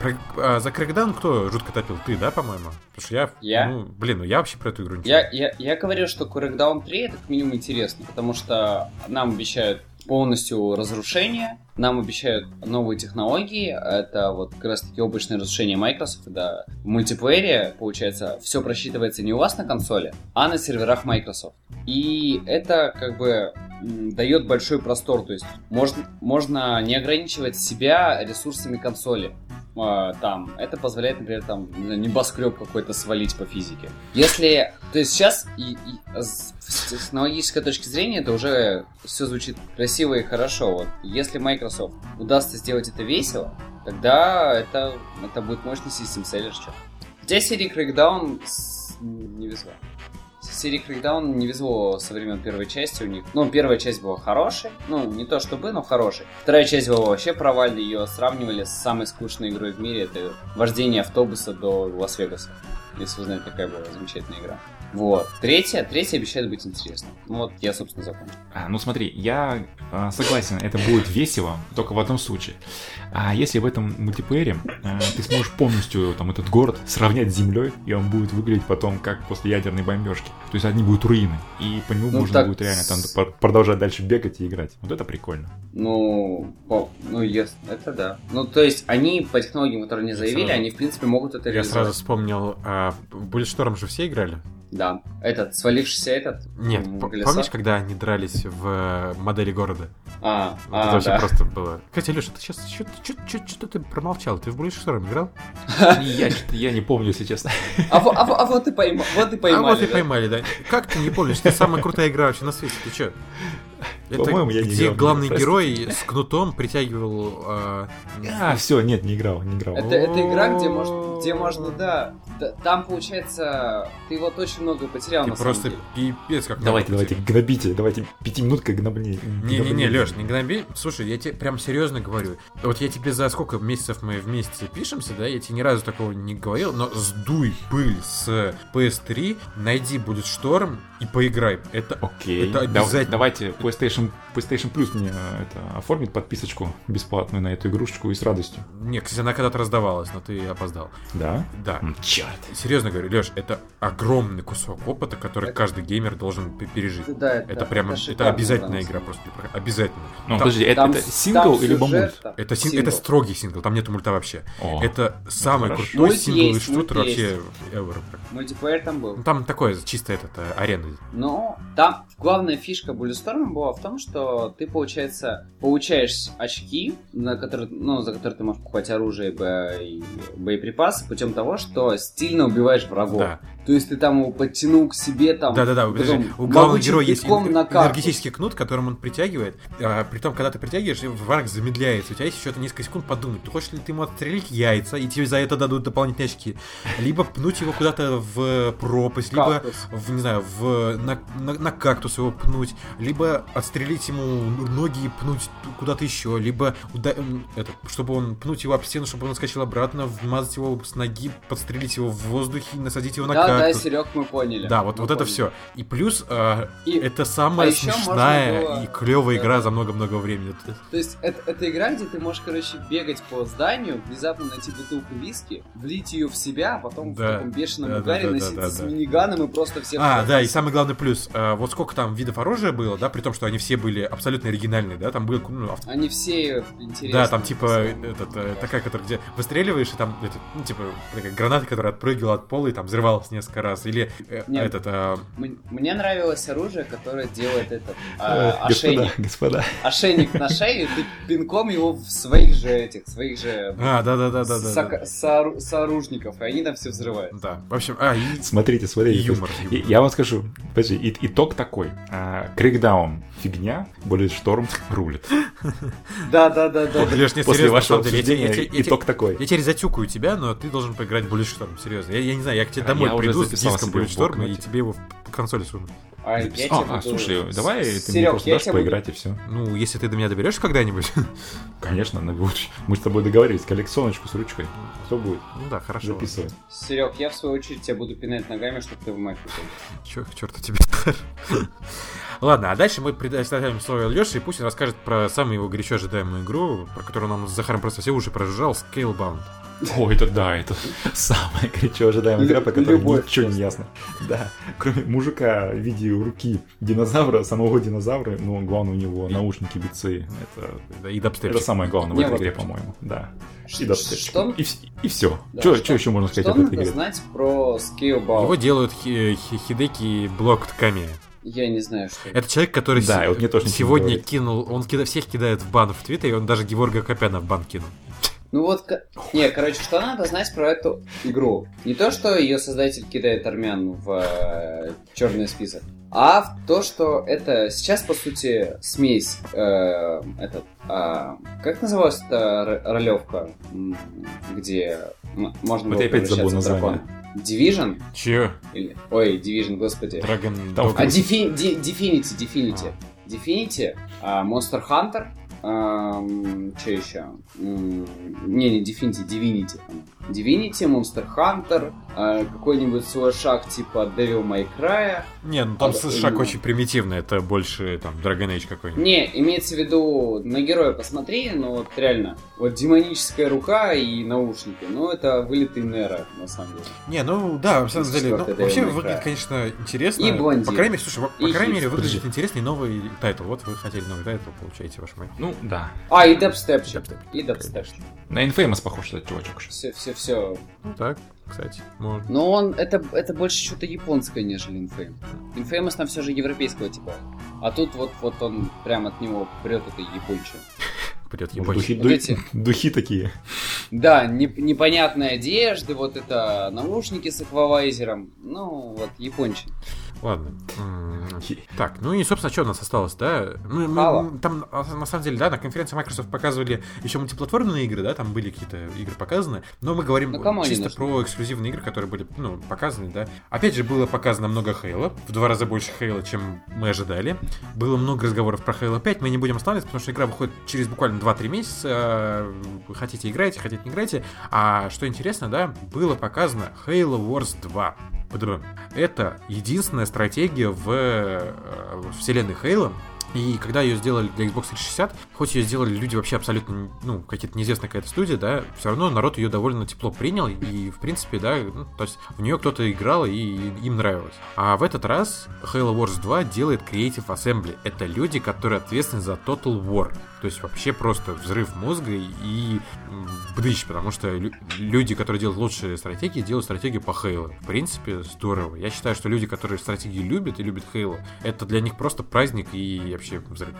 Про- а, за Crackdown кто жутко топил? Ты, да, по-моему? Потому что я... Я? Ну, блин, ну я вообще про эту игру не Я, я, я говорю, что Crackdown 3 это как минимум интересно, потому что нам обещают полностью разрушение, нам обещают новые технологии, это вот как раз таки облачное разрушение Microsoft, да, в мультиплеере, получается, все просчитывается не у вас на консоли, а на серверах Microsoft. И это как бы дает большой простор, то есть можно, можно не ограничивать себя ресурсами консоли. А, там, это позволяет, например, там, небоскреб какой-то свалить по физике. Если, то есть сейчас и, и с, технологической точки зрения это уже все звучит красиво и хорошо. Вот. Если Microsoft удастся сделать это весело, тогда это, это будет мощный систем. Что? Хотя серии Crackdown с- не везло. Серии Crackdown не везло со времен первой части у них. Ну, первая часть была хорошей. Ну, не то чтобы, но хорошей. Вторая часть была вообще провальной. Ее сравнивали с самой скучной игрой в мире. Это вождение автобуса до Лас-Вегаса. Если вы знаете, какая была замечательная игра. Вот. Третья, третья обещает быть интересной. Ну вот, я, собственно, закончил. А, ну смотри, я а, согласен, это будет весело, только в одном случае. А если в этом мультиплеере а, ты сможешь полностью там этот город сравнять с землей, и он будет выглядеть потом как после ядерной бомбежки. То есть одни будут руины, и по нему Ну, можно так будет реально там продолжать дальше бегать и играть. Вот это прикольно. Ну, по- ну, yes, это да. Ну, то есть, они по технологиям, которые они Я заявили, сразу- они, в принципе, могут это Я реализовать. сразу вспомнил, а, в Bulletstorm же все играли? Да. Этот, свалившийся этот? Нет, колесо? помнишь, когда они дрались в э, модели города? А, Вот а, это вообще да. просто было. Кстати, Леша, ты сейчас что ты промолчал? Ты в Storm играл? Я, что-то- я не помню, если честно. А, во- а во- а вот и пойма- вот и а поймали. вот и да? поймали, да. Как ты не помнишь? Это самая крутая игра вообще на свете. Ты чё? Это По-моему, я не где играл. главный Простите. герой с кнутом притягивал... а, А, все, нет, не играл, не играл. Это, это игра, где можно, где можно, да. Там, получается, ты вот очень много потерял Ты на просто самом деле. пипец как Давайте, много давайте, гнобите, давайте пятиминутка гнобни. Не-не-не, Леш, не гноби. Слушай, я тебе прям серьезно говорю. Вот я тебе за сколько месяцев мы вместе пишемся, да, я тебе ни разу такого не говорил, но сдуй пыль с PS3, найди будет шторм и поиграй. Это Окей, Это да- обязательно. давайте PlayStation, PlayStation Plus мне э, это оформит подписочку бесплатную на эту игрушечку и с радостью. Не, кстати, она когда-то раздавалась, но ты опоздал. Да? Да. Черт. Серьезно говорю, Леш, это огромный кусок опыта, который Это- каждый геймер должен пережить. Да, Это прямо, это шикарно, обязательная игра просто. Обязательно. Ну, Там- подожди, это, Там это сингл там или мульт? там Это, син- сингл. это строгий сингл, там нету мульта вообще. О, Это самый хорошо. крутой Мульт сингловый есть, шутер вообще ever. Мультиплеер там был. Ну, там такое чисто этот э, арена. Но там главная фишка Bulletstorm была в том, что ты, получается, получаешь очки, на которые, ну, за которые ты можешь покупать оружие и боеприпасы, путем того, что стильно убиваешь врагов. Да. То есть ты там его подтянул к себе, там... Да-да-да, у главного героя есть энергетический кнут, которым он притягивает. А, притом, когда ты притягиваешь, враг замедляется. У тебя есть еще несколько секунд подумать, ты хочешь ли ты ему отстрелить яйца, и тебе за это дадут дополнительные очки. Либо пнуть его куда-то в пропасть, либо Кактус. в, не знаю, в, на, на- на кактус его пнуть, либо отстрелить ему ноги и пнуть куда-то еще, либо уда- это, чтобы он пнуть его об стену, чтобы он скачал обратно, вмазать его с ноги, подстрелить его в воздухе насадить его на Да, да. Серег, мы поняли. Да, вот, Мы вот это поняли. все. И плюс э, И- это самая а смешная было- и клевая Да, игра да. за много-много времени. Это- То есть это, это игра, где ты можешь, короче, бегать по зданию, внезапно найти бутылку виски, влить ее в себя, а потом Да. в таком бешеном Да, да, угаре да, да, носиться да, с да. миниганом и просто всех... А, да, и самый главный плюс. э, вот сколько там видов оружия было, да, при том, что они все были абсолютно оригинальные, да, там был, ну, ав- Они все интересные. да, там типа этот, э, такая, которая где выстреливаешь, и там, это, ну, типа, такая граната, которая отпрыгивала от пола и там взрывалась несколько раз. Или э, Нет. этот, э, М- Мне нравилось оружие, которое делает этот Э, а, Господа, ошейник. господа. Ошейник на шее, ты пинком его в своих же этих, своих же а, да-да-да-да-да. сока- соору- сооружников, и они там все взрывают. Да, в общем, а, и Смотрите, смотрите. то есть, юмор. и- юмор. Я вам скажу, подожди, и- итог такой. А, Крикдаун фигня, Bullet Storm рулит. Да, да, да, да. Леш, не После вашего обсуждения итог такой. Я теперь затюкаю тебя, но ты должен поиграть в Bulletstorm, серьезно. Я, я не знаю, я к тебе домой Я уже приду с диском Bulletstorm и тебе его в консоли суну. А, я А, тебе а, буду- слушай, давай ты мне Серег, просто дашь буду- поиграть и все. Ну, если ты до меня доберешься когда-нибудь. Конечно, на- мы с тобой договорились, коллекционочку с ручкой. Что будет? Ну да, хорошо. Записывай. Серег, я в свою очередь тебя буду пинать ногами, чтобы ты в ушел. Чё, к черту тебе. Ладно, а дальше мы предоставляем слово Леше, и пусть он расскажет про самую его горячо ожидаемую игру, про которую нам с Захаром просто все уши прожужжал, Scalebound. О, это да, это самая горячо ожидаемая игра, про которую Любовь ничего не ясно. Да, кроме мужика в виде руки динозавра, самого динозавра, но главное у него наушники бицы. Это, Да, и дабстеп. это самое главное в Не, этой вот- игре, по-моему. Да. И дабстепчик. что- И, и все. Да, что, что- еще можно сказать Что об этой игре? знать про Scalebound? Его делают Хи- Хи- Хидеки Блок Тками. Я не знаю, что это. Это человек, который Да, и вот мне тоже сегодня кинул, он кида- всех кидает в бан в Твиттере, и он даже Геворга Копяна в бан кинул. Ну вот, не, короче, что надо знать про эту игру? Не то, что ее создатель кидает армян в черный список, а в то, что это сейчас, по сути, смесь, э, этот, а, как называлась эта ролевка, где можно Вот было я опять забыл дракона? Division? Че? Или... Ой, Division, господи. Dragon Dog. А, Defi- Ди- Definity, Definity. Definity, а, Monster Hunter, что еще? М, Не, не Divinity. по-моему. Divinity, Monster Hunter, а, какой-нибудь слэшак типа Devil May Cry. Не, ну там А, шаг ну. очень примитивный, это больше там Dragon Age какой-нибудь. Не, имеется в виду, на героя посмотри, но вот реально, вот демоническая рука и наушники, ну это вылитый Нера, на самом деле. Не, ну да, на самом деле, ну, вообще выглядит, конечно, интересно. И блондин. По крайней мере, слушай, по И крайней мере, выглядит Подожди. интересней новый тайтл. Вот вы хотели новый тайтл, получаете, ваш мать. Ну, да. А, и дабстепчик. Дабстеп. И дабстепчик. На Infamous похож этот чувачок. Все, все, все. Ну так. Кстати. Можно. Но он, это, это больше что-то японское, нежели Infamous. Infamous там все же европейского типа. А тут вот, вот он прям от него прет этой япончина. Придет Может, духи, ду- духи такие. Да, не- непонятные одежды, вот это наушники с эквалайзером. Ну, вот, япончин. Ладно. Так, ну и, собственно, что у нас осталось, да? Мы- мы- Мало. там, а, на самом деле, да, на конференции Microsoft показывали еще мультиплатформенные игры, да, там были какие-то игры показаны, но мы говорим Ну, чисто про эксклюзивные игры, которые были, ну, показаны, да. Опять же, было показано много Хейла, в два раза больше Хейла, чем мы ожидали. Было много разговоров про Halo 5, мы не будем останавливаться, потому что игра выходит через буквально 2-3 месяца. Вы Хотите играйте, хотите не играйте. А что интересно, да, было показано Halo Wars 2. Это единственная стратегия в э, вселенной Halo. И когда ее сделали для Xbox 360, хоть ее сделали люди вообще абсолютно, ну, какие-то неизвестная какая-то студия, да, все равно народ ее довольно тепло принял, и, в принципе, да, ну, то есть в нее кто-то играл, и им нравилось. А в этот раз Halo Wars 2 делает Creative Assembly. Это люди, которые ответственны за Total War. То есть вообще просто взрыв мозга и бдыщ, потому что лю- люди, которые делают лучшие стратегии, делают стратегию по Halo. В принципе, здорово. Я считаю, что люди, которые стратегии любят и любят Halo, это для них просто праздник и вообще взрыв.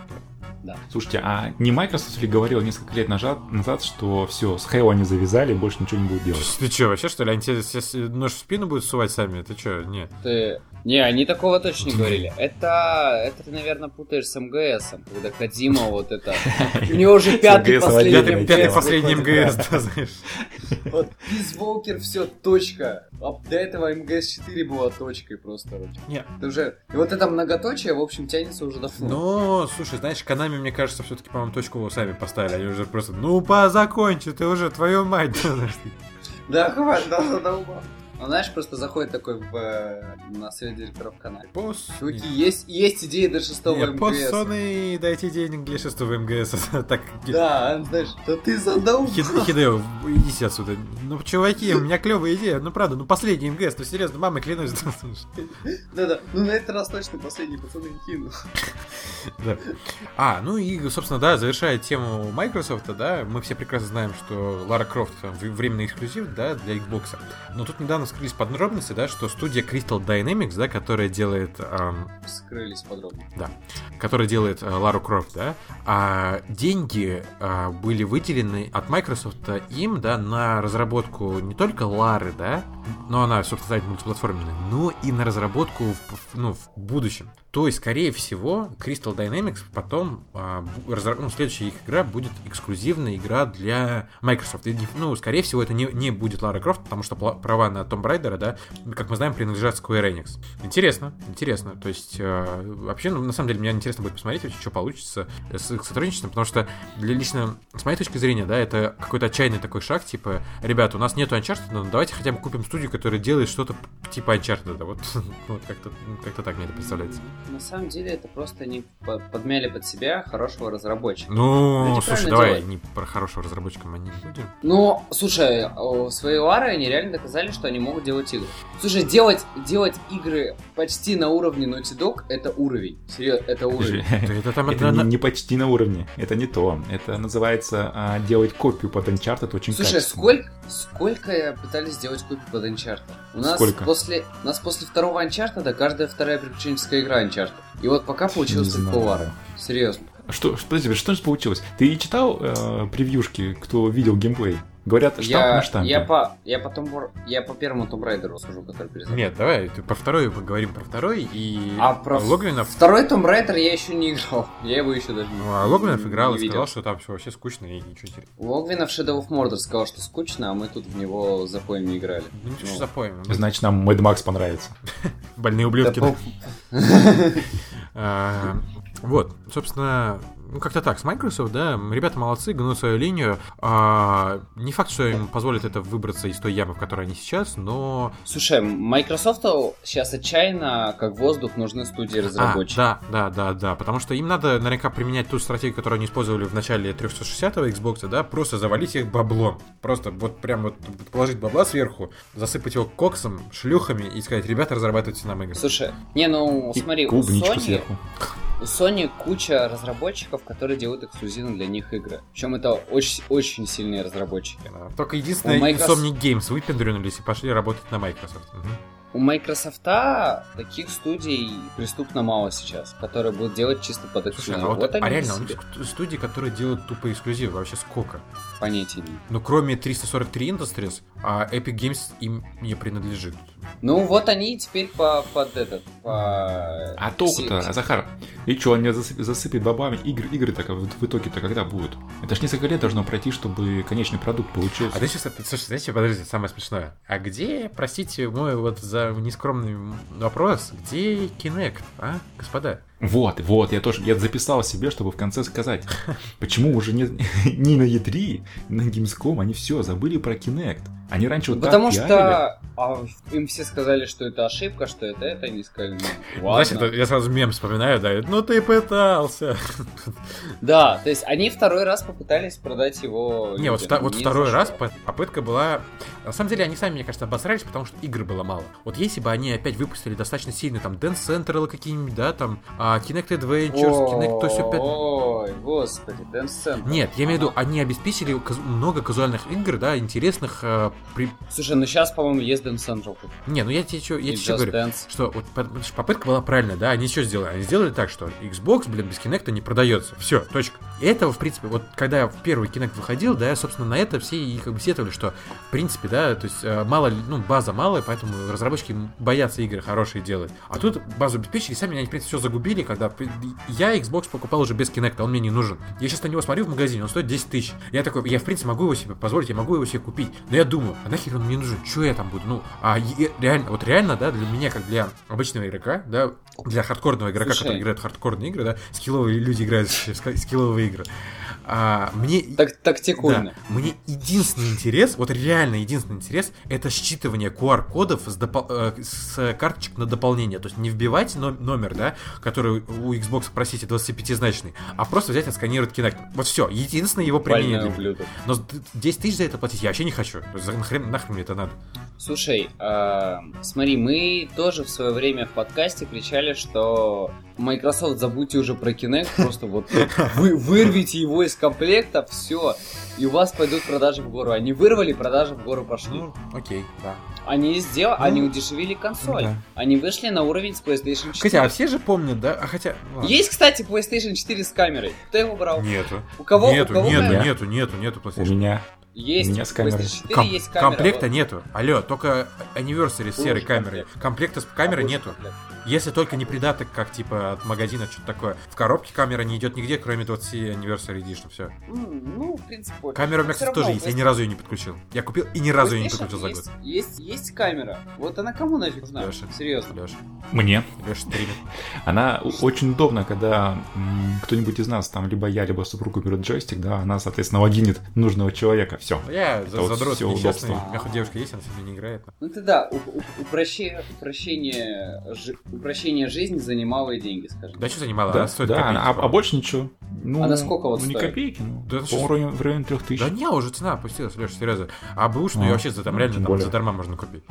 Слушайте, а не Microsoft ли говорил несколько лет назад, назад что все, с Halo они завязали, больше ничего не будут делать? Ты что, вообще что ли? Они тебе нож в спину будут сувать сами? Ты что? Нет. Ты... Не, они такого точно не говорили. Это, это ты, наверное, путаешь с МГС, когда Кадима вот это... У него уже пятый последний Пятый- последний МГС, да, знаешь. Вот Walker, все, точка. А до этого МГС-4 была точкой просто. короче. Не. Это уже... И вот это многоточие, в общем, тянется уже давно. Но, слушай, знаешь, Канами, мне кажется, все-таки, по-моему, точку сами поставили. Они уже просто, ну, позакончи ты уже, твою мать. Да, хватит, да, задолбал. Ну, знаешь, просто заходит такой в, э, на совет директоров канала. Босс. Чуваки, есть, есть идеи до шестого Не, МГС. Поссоны, дайте денег для шестого МГС. Так, Да, он, знаешь, да ты задолбал. Хид- Хидео, идите отсюда. Ну, чуваки, у меня клевая идея. Ну, правда, ну, последний МГС, ну, серьезно, мама клянусь. Да-да, ну на этот раз точно последний пацаны кину. Да. А, ну и, собственно, да, завершая тему Microsoft, да, мы все прекрасно знаем, что Лара Крофт временный эксклюзив, да, для Xbox. Но тут недавно вскрылись подробности, да, что студия Crystal Dynamics, да, которая делает ам, Скрылись подробно. да, который делает э, Лару Крофт, да, а деньги а, были выделены от Microsoft им, да, на разработку не только Лары, да, но она, собственно, станет мультиплатформенной, но и на разработку в- ну, в будущем. То есть, скорее всего, Crystal Dynamics потом, а, разра- ну, следующая их игра будет эксклюзивная игра для Microsoft. И, ну, скорее всего, это не, не будет Лара Крофт, потому что права на Том Брайдера, да, как мы знаем, принадлежат Square Enix. Интересно, интересно. То есть, э, вообще, ну, на самом деле, мне интересно будет посмотреть, вообще, что получится с их сотрудничеством, потому что для лично, с моей точки зрения, да, это какой-то отчаянный такой шаг, типа, ребята, у нас нету Uncharted, но давайте хотя бы купим студию, которая делает что-то типа Uncharted, вот, вот как-то, как-то так мне это представляется. На самом деле это просто они по- подмяли под себя хорошего разработчика. Ну, Люди слушай, давай делают. не про хорошего разработчика мы не будем. Ну, слушай, о, своей Ларой они реально доказали, что они могут делать игры. Слушай, делать, делать игры почти на уровне Naughty Dog это уровень. Серьезно, это уровень. Это там Это не, не почти на уровне, это не то. Это называется а, делать копию под Uncharted очень Слушай, сколько, сколько пытались сделать копию под Uncharted? У нас Сколько? после у нас после второго Uncharted каждая вторая приключенческая игра Uncharted. И вот пока получилось. Лара. Серьезно. Что, что, подожди, что же получилось? Ты читал э, превьюшки, кто видел геймплей? Говорят, штамп Я, на штампе. я по я по Tomb я по первому Tomb Raider скажу, который перезапуск. Нет, давай, ты про второй поговорим про второй, и А про Логвинов второй Tomb Raider я еще не играл. Я его еще даже не, Ну, а Логвинов играл не и видел. сказал, что там все вообще скучно и ничего интересного. Логвинов Shadow of Mordor сказал, что скучно, а мы тут в него за поями играли. Ну, ничего Ну. запоем. Значит, нам Mad Max понравится. Больные ублюдки. А, Вот, собственно, ну как-то так, с Microsoft, да, ребята молодцы, гнут свою линию. А, Не факт, что им позволит это выбраться из той ямы, в которой они сейчас, но... Слушай, Microsoft сейчас отчаянно, как воздух, нужны студии А, разработчиков. да, да, да, да, потому что им надо наверняка применять ту стратегию, которую они использовали в начале 360-го Xbox, да, просто завалить их баблом. Просто вот прям вот положить бабла сверху, засыпать его коксом, шлюхами и сказать, ребята, разрабатывайте нам игры. Слушай, не, ну И смотри, у клубничку Sony, сверху. У Sony куча разработчиков, которые делают эксклюзивно для них игры. Причем это очень, очень сильные разработчики. Да, Только единственное, У Microsoft- Insomniac Games выпендрюнулись и пошли работать на Microsoft. Мгм. У Microsoft таких студий преступно мало сейчас, которые будут делать чисто под Слушай, эксклюзив. а вот вот а реально, себе студии, которые делают тупо эксклюзивы, вообще сколько? Понятия не Ну, кроме 343 Industries, а Epic Games им не принадлежит. Ну вот они теперь по, под этот, по... А толку-то, все- Захар, и что, они засып- засыпят бабами игры, игры-то как в в итоге-то когда будут? Это ж несколько лет должно пройти, чтобы конечный продукт получился. А ты сейчас, слушай, знаете, подождите, самое смешное. А где, простите мой вот за нескромный вопрос, где Kinect, а, господа? Вот, вот, я тоже, я записал себе, чтобы в конце сказать, почему уже не, не на E3, на Gamescom, они все, забыли про Kinect. Они раньше вот так Потому пиарили. что а, им все сказали, что это ошибка, что это это, они сказали, ну, ладно. Знаешь, это я сразу мем вспоминаю, да, ну ты пытался. Да, то есть они второй раз попытались продать его. Не, вот, вта- вот не второй раз по- попытка была... На самом деле, они сами, мне кажется, обосрались, потому что игр было мало. Вот если бы они опять выпустили достаточно сильно, там, Dance Central какие-нибудь, да, там, а, Kinect Adventures, Kinect, то все опять... Ой, господи, Dance Central. Нет, я имею в виду, они обеспечили много казуальных игр, да, интересных. При... Слушай, ну сейчас, по-моему, есть Dance Central. Не, ну я тебе что, я тебе Just говорю, Dance. что вот что попытка была правильная, да, они что сделали? Они сделали так, что Xbox, блин, без Kinect не продается. Все, точка. Этого, в принципе, вот когда в первый Kinect выходил, да, собственно, на это все и как бы сетовали, что, в принципе, да, то есть э, мало, ну, база малая, поэтому разработчики боятся игры хорошие делать. А тут базу обеспечили, сами они, в принципе, все загубили, когда я Xbox покупал уже без Kinect, он мне не нужен. Я сейчас на него смотрю в магазине, он стоит 10 тысяч. Я такой, я, в принципе, могу его себе позволить, я могу его себе купить. Но я думаю, а нахер он мне нужен? Что я там буду? Ну, а е- реально, вот реально, да, для меня, как для обычного игрока, да, для хардкорного игрока, Слушай. который играет в хардкорные игры, да, скилловые люди играют в скилловые игры. А, мне Так, тактикульно. да. Мне единственный интерес, вот реально единственный интерес, это считывание QR-кодов с, допол- э, с карточек на дополнение. То есть не вбивать но- номер, да, который у Xbox, простите, 25-значный, а просто взять и отсканировать Kinect. Вот все, единственное его применение. Для. Но с- 10 тысяч за это платить я вообще не хочу. Нахрен, нахрен мне это надо? Слушай, а, смотри, мы тоже в свое время в подкасте кричали, что Microsoft забудьте уже про Kinect, просто вот вы вырвите его из комплекта, все, и у вас пойдут продажи в гору. Они вырвали, продажи в гору пошли. Ну, окей, да. Они сделали, ну, они удешевили консоль. да. Они вышли на уровень с PlayStation 4. Хотя, а все же помнят, да? А хотя... ладно. Есть, кстати, PlayStation 4 с камерой. Кто его брал? Нету. У кого? нету, у кого нету, камера? нету, нету, нету У PlayStation. меня. Есть. У меня с у камерой. PlayStation 4 Ком- есть камера. комплекта вот. нету. Алло, только Anniversary с серой камерой. комплект. Комплекта с камерой А, нету. комплект. Если только не придаток, как типа от магазина, что-то такое. В коробке камера не идет нигде, кроме 20 Anniversary Edition, все. Ну, в принципе. Камера у меня, кстати, тоже есть, я ни разу ее не подключил. Я купил и ни разу ее не подключил за год. Есть, есть камера. Вот она кому нафиг нужна? Лёша. Серьезно. Леша, Мне. Леша стримит. Она очень удобна, когда кто-нибудь из нас, там, либо я, либо супруга берет джойстик, да, она, соответственно, логинит нужного человека. Все. Я за, вот задрот несчастный. У меня хоть девушка есть, она сегодня не играет. Ну ты да, упрощение, жи- упрощение жизни за немалые деньги, скажем. Да что занимала? Да, Она стоит да, она- а, а больше ничего. Ну, Она сколько вот ну, не стоит? копейки, ну, Да, в районе, в районе трех тысяч. Да не, уже цена опустилась, Леша, серьезно. А бэушную А, вообще за там ну, реально там более. задарма можно купить.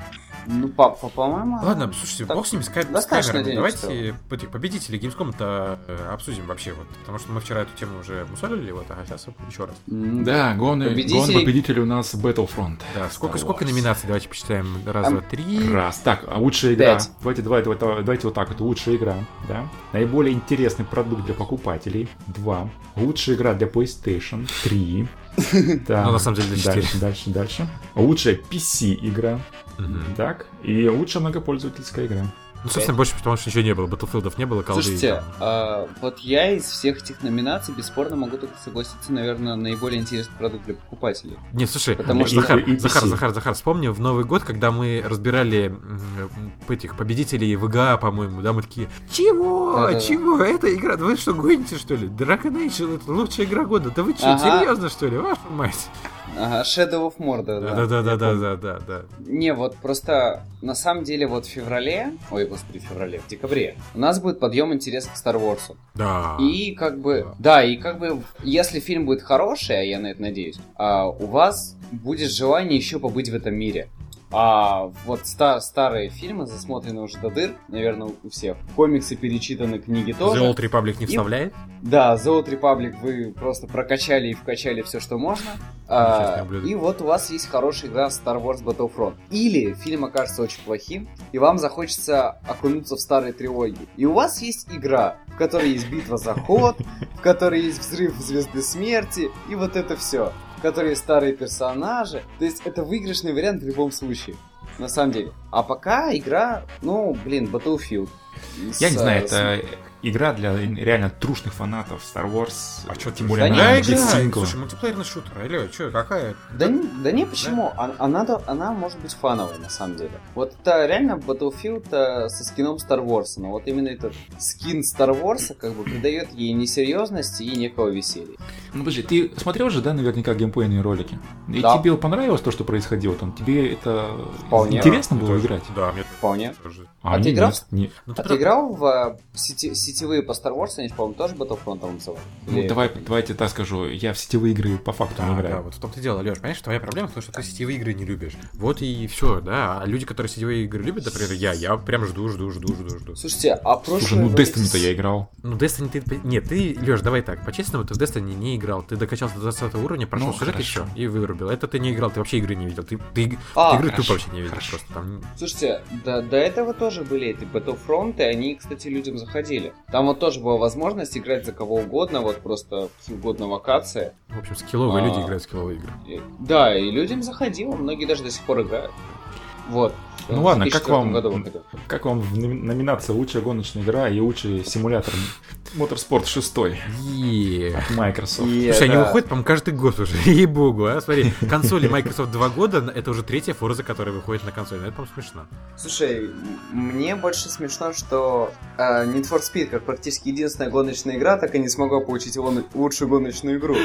Ну, по- по- по-моему... Ладно, слушайте, так бог с ними, с, ка- с камерами. Давайте этих победителей Gamescom-то э, обсудим вообще, вот, потому что мы вчера эту тему уже мусолили, вот, а сейчас еще раз. Да, главный Победители- главный победитель у нас Battlefront. Да, сколько, сколько номинаций, давайте посчитаем. Раз, Там два, три. Раз. Так, а лучшая игра. Пять. Давайте, давайте, давайте, давайте вот так. Это лучшая игра, да. Наиболее интересный продукт для покупателей. Два. Лучшая игра для PlayStation. Три. Так, Ну, на самом деле, для Дальше, дальше, дальше. Лучшая PC игра. Мгм. Так. И лучшая многопользовательская игра. Ну, собственно, больше потому что ничего не было. Батлфилдов не было, колды. Слушайте, а, вот я из всех этих номинаций бесспорно могу только согласиться, наверное, наиболее интересный продукт для покупателей. Не, слушай, Потому что- Захар, и- Захар. Захар, Захар, вспомни в Новый год, когда мы разбирали этих победителей ВГА, по-моему, да, мы такие, чего, Да-да-да. чего, эта игра, вы что, гоните, что ли? Dragon Age, это лучшая игра года, да вы что, Ага. серьезно, что ли, ваша мать? Ага, Shadow of Mordor, да. Да-да-да-да-да-да. Не, вот просто на самом деле вот в феврале, ой, господи, в феврале, в декабре, у нас будет подъем интереса к Star Wars. Да. И как бы, да, и как бы, если фильм будет хороший, а я на это надеюсь, а, у вас будет желание еще побыть в этом мире. А вот ста- старые фильмы, засмотрены уже до дыр, наверное, у всех. Комиксы перечитаны, книги тоже. The Old Republic не И- вставляет? Да, The Old Republic вы просто прокачали и вкачали все, что можно. А, и вот у вас есть хорошая игра Star Wars Battlefront. Или фильм окажется очень плохим, и вам захочется окунуться в старые трилогии. И у вас есть игра, в которой есть битва за ход, в которой есть взрыв Звезды Смерти, и вот это все. Есть старые персонажи. То есть это выигрышный вариант в любом случае. На самом деле. А пока игра, ну, блин, Battlefield. Я не С, знаю, э, с- это игра для реально трушных фанатов Star Wars. А что тем Да более не, она Да, без игра. сингла. Слушай, мультиплеерный шутер. Алло, что, какая? Да, не- да не, почему? А- Она, да- она может быть фановой, на самом деле. Вот это реально Battlefield э, со скином Star Wars. Но вот именно этот скин Star Wars как бы придает ей несерьезности и некого веселья. Ну подожди, ты смотрел же, да, наверняка геймплейные ролики? И Да. тебе понравилось то, что происходило там? Тебе это Вполне. интересно было играть? Да, мне Вполне. тоже. А ты мне играл? нет, не- Ну, А ты ты играл в э, сети- сетевые по Star Wars? Они, же, по-моему, тоже Battlefront называют? Ну, Или- давай, давайте так скажу, я в сетевые игры по факту не Да, играю. да, вот в том-то и дело, Леш, понимаешь, твоя проблема в том, что ты сетевые игры не любишь. Вот и все, да. А люди, которые сетевые игры любят, например, я, я прям жду, жду, жду, жду, жду. Слушайте, а прошлое... Слушай, ну Destiny-то я играл. Ну, Destiny ты... Нет, ты, Леш, давай так, по-честному, ты в Destiny не играл. Ты докачался до 20 уровня, прошел Ну, сюжет все, и вырубил. Это ты не играл, ты вообще игры не видел. Ты, ты, А, ты игры хорошо, тупо вообще не видел хорошо. просто. Там... Слушайте, до, до этого тоже были эти Battlefront, и они, кстати, людям заходили. Там вот тоже была возможность играть за кого угодно, вот просто какие угодно локации. В общем, скилловые А. люди играют в скилловые игры. И- Да, и людям заходило, многие даже до сих пор играют. Вот. Ну В ладно, как 2004 вам- году. Как вам номинация «Лучшая гоночная игра» и «Лучший симулятор Motorsport 6» Е. от Microsoft? И Слушай, они это- выходят, по-моему, каждый год уже. Ей-богу, а? Смотри, консоли Microsoft два года, это уже третья Forza, которая выходит на консоль. Ну, Это, по-моему, смешно. Слушай, мне больше смешно, что э, Need for Speed, как практически единственная гоночная игра, так и не смогла получить лучшую гоночную игру.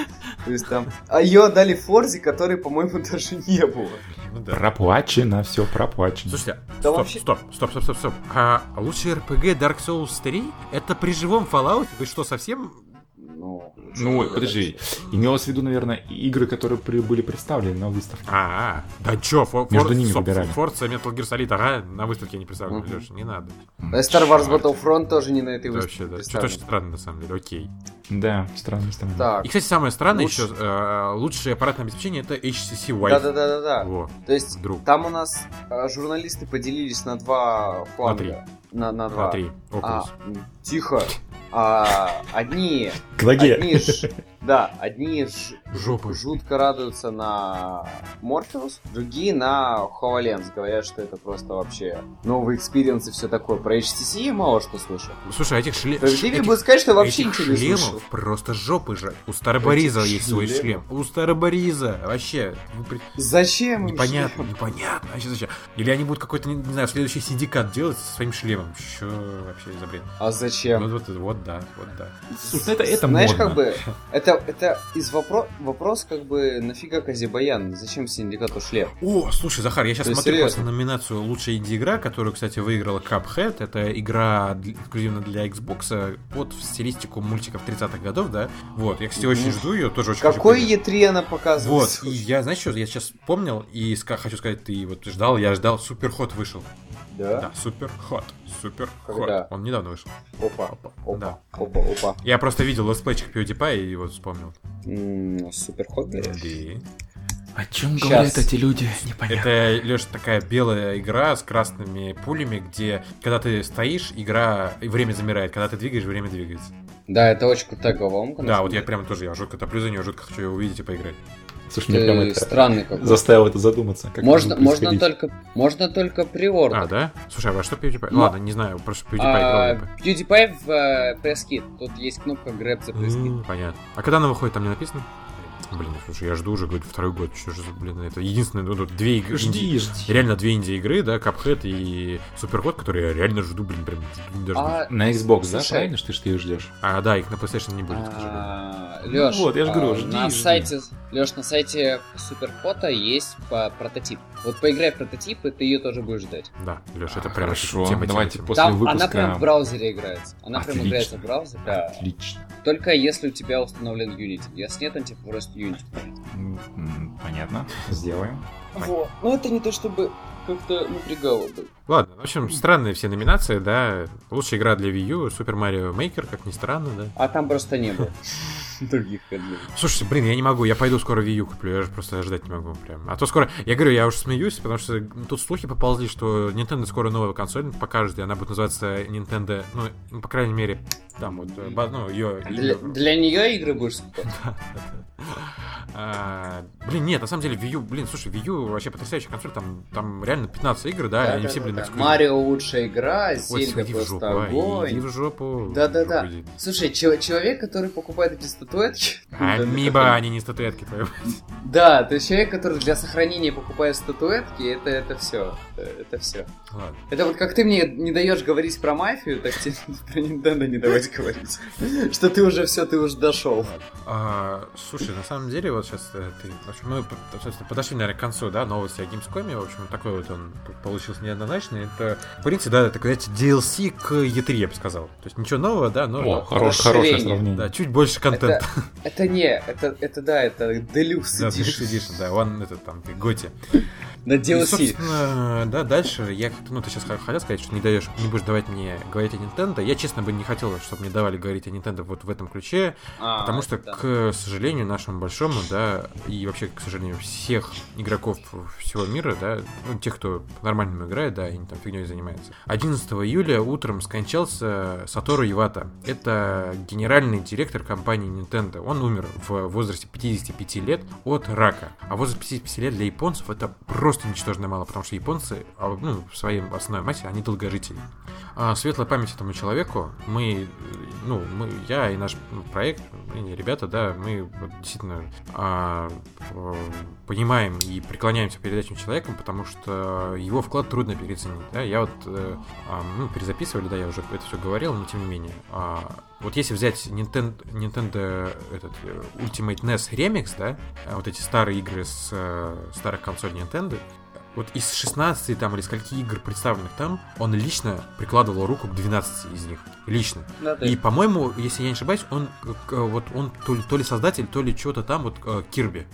То есть там... А ее отдали Форзе, которой, по-моему, даже не было. Ну да. Проплачено, все проплачено. Слушайте, Да стоп, вообще- стоп, стоп, стоп, стоп, стоп. А лучший RPG Dark Souls 3? Это при живом Fallout? Вы что, совсем... Ну, Ну, подожди, имелось в виду, наверное, игры, которые при- были представлены на выставке. А, да чё, Фор- Между Фор- ними выбирали. Forza Metal Gear Solid, ага, на выставке не представлены, Мгм. Леша, не надо. А Star Wars. Battlefront тоже не на этой Это выставке вообще, да. Что-то очень странно, на самом деле, окей. Да, странно, странно. Так, И, кстати, самое странное Лучше- еще, э, лучшее аппаратное обеспечение это HTC Wi-Fi. да-да-да-да-да. Во, То есть друг. там у нас э, журналисты поделились на два фланга. три. На, на два. На три. А, Oculus. м, тихо. А, одни, К ноге. одни, ж- да, одни ж- Жопы. жутко радуются на Morpheus, другие на HoloLens. Говорят, что это просто вообще новый experience и все такое. Про HTC мало что слышал. Слушай, а этих шлемов... Справедливее будет сказать, что вообще Этих ничего не слышал. шлемов просто жопы же. У Starbreeze а Этих есть свой шлемов? шлем. У Starbreeze а. Вообще. вы Зачем им Непонятно, шлем? непонятно. Вообще зачем? Или они будут какой-то, не, не знаю, следующий Syndicate делать со своим шлемом. Что вообще за бред? А зачем? Вот, вот, вот да, вот да. Слушай, ну это, это Знаешь, модно. как бы, это, это из вопро- вопрос, как бы, нафига Казибаян? Зачем синдикату шлем? О, слушай, Захар, я сейчас смотрю серьезно? просто номинацию «Лучшая инди-игра», которую, кстати, выиграла Cuphead. Это игра эксклюзивно для Xbox под стилистику мультиков 30-х годов, да? Вот, я, кстати, очень жду ее, тоже очень хочу Какой поиграть. Е3 она показывает? Вот, и я, знаешь что, я сейчас вспомнил, и хочу сказать, ты вот ждал, я ждал, Супер Хот вышел. Да? Да, Super Hot, Super? Hot. Он недавно вышел. Опа, опа, Да. опа, опа. Я просто видел летсплейчик PewDiePie и вот вспомнил. Super Hot, Да. О чем Щас. говорят эти люди? Непонятно. Это, Леш, такая белая игра с красными пулями, где, когда ты стоишь, игра, и время замирает, когда ты двигаешь, время двигается. Да, это очень крутая головоломка. Да, вот я прям тоже, я жутко топлю за нее, жутко хочу ее увидеть и поиграть. Слушай, мне прям Ты это странный какой. заставил это задуматься. Как Можно, можно только, можно только приордер. А, да? Слушай, а во что PewDiePie? Ну, Ладно, не знаю, просто PewDiePie А. PewDiePie в э, Press Kit. Тут есть кнопка Grab the Press Kit. Понятно. А когда она выходит, там не написано? Блин, слушай, я жду уже, говорю, второй год. Что же, за, блин, это единственное, ну, тут две игры. Жди, жди. Реально две инди-игры, да, Cuphead и Суперход, которые я реально жду, блин, прям не дождусь. А, На Xbox, да, Слушай. правильно, что ты что ты ждешь? А, да, их на PlayStation не будет, к сожалению. Лёш, Ну вот, я ж говорю, а, жди, на жди. сайте, Лёш, на сайте Суперфото есть по- прототип. Вот поиграй в прототип, и ты ее тоже будешь ждать. Да, Леш, это А, прям хорошо, тема, тема, давайте тема. после Там выпуска... она прям в браузере играется. Она прям Отлично. играется в браузере, да. Отлично. Только если у тебя установлен Unity. Если нет, он тебе просто Unity. Понятно. Сделаем. Вот. Ну это не то чтобы как-то напрягало бы. Ладно, в общем, странные все номинации, да. Лучшая игра для Wii U, Super Mario Maker, как ни странно, да. А там просто не было других. Слушайте, блин, я не могу, я пойду скоро Wii U куплю, я же просто ждать не могу прям. А то скоро, я говорю, я уже смеюсь, потому что тут слухи поползли, что Nintendo скоро новую консоль покажет, и она будет называться Nintendo, ну, по крайней мере, там вот, э, ну, ее... Для, для нее игры будешь скупать? А, блин, нет, на самом деле Wii U, блин, слушай, Wii U вообще потрясающая консоль, там, там реально 15 игр, да, они все, блин, эксклюзивные. Марио лучшая игра, Зельда просто жопу, а, огонь. иди в жопу. Да-да-да. Слушай, чел- человек, который покупает эти статуэтки... Амиба, они не статуэтки твои. Да, то есть человек, который для сохранения покупает статуэтки, это, это все. Это все. Ладно. Это вот как ты мне не даешь говорить про мафию, так тебе про Nintendo не давать говорить. Что ты уже все, ты уже дошел. А, слушай, на самом деле, вот сейчас ты, в общем, мы, собственно, подошли, наверное, к концу, да, новости о Gamescom, в общем, такой вот он получился неоднозначный. Это, в принципе, да, это, знаете, DLC к E3, я бы сказал. То есть ничего нового, да, но О, хорош- хорошее расширение. сравнение. да, чуть больше контента. Это не, это, это да, это Deluxe Да, Edition. Deluxe Edition, да, он, это, там, Готи. На И, DLC. собственно, да, дальше я как-то, ну, ты сейчас хотел сказать, что не даешь, не будешь давать мне говорить о Nintendo. Я, честно, бы не хотел, чтобы мне давали говорить о Nintendo вот в этом ключе, А, потому что, да. к сожалению, нашему большому, да, и вообще, к сожалению, всех игроков всего мира, да, ну, тех, кто по-нормальному играет, да, и не там фигней занимается. 11 июля утром скончался Сатору Ивата. Это генеральный директор компании Nintendo. Он умер в возрасте 55 лет от рака. А возраст 55 лет для японцев это просто ничтожно мало, потому что японцы, а, ну, в своей основной массе, они долгожители. А, светлая память этому человеку. Мы, ну, мы, я и наш ну, проект, и ребята, да, мы действительно а, э, понимаем и преклоняемся перед этим человеком, потому что его вклад трудно переоценить. Да? Я вот, а, ну, перезаписывали, да, я уже это все говорил, но тем не менее. А, вот если взять Nintendo, Nintendo этот, э, Ultimate NES Remix, да, а, вот эти старые игры с э, старых консолей Nintendo, вот из 16 там или скольки игр представленных там, он лично прикладывал руку к 12 из них. Лично. Да, да. И, по-моему, если я не ошибаюсь, он э, вот он то ли, то ли создатель, то ли чего-то там, вот э, Кирби.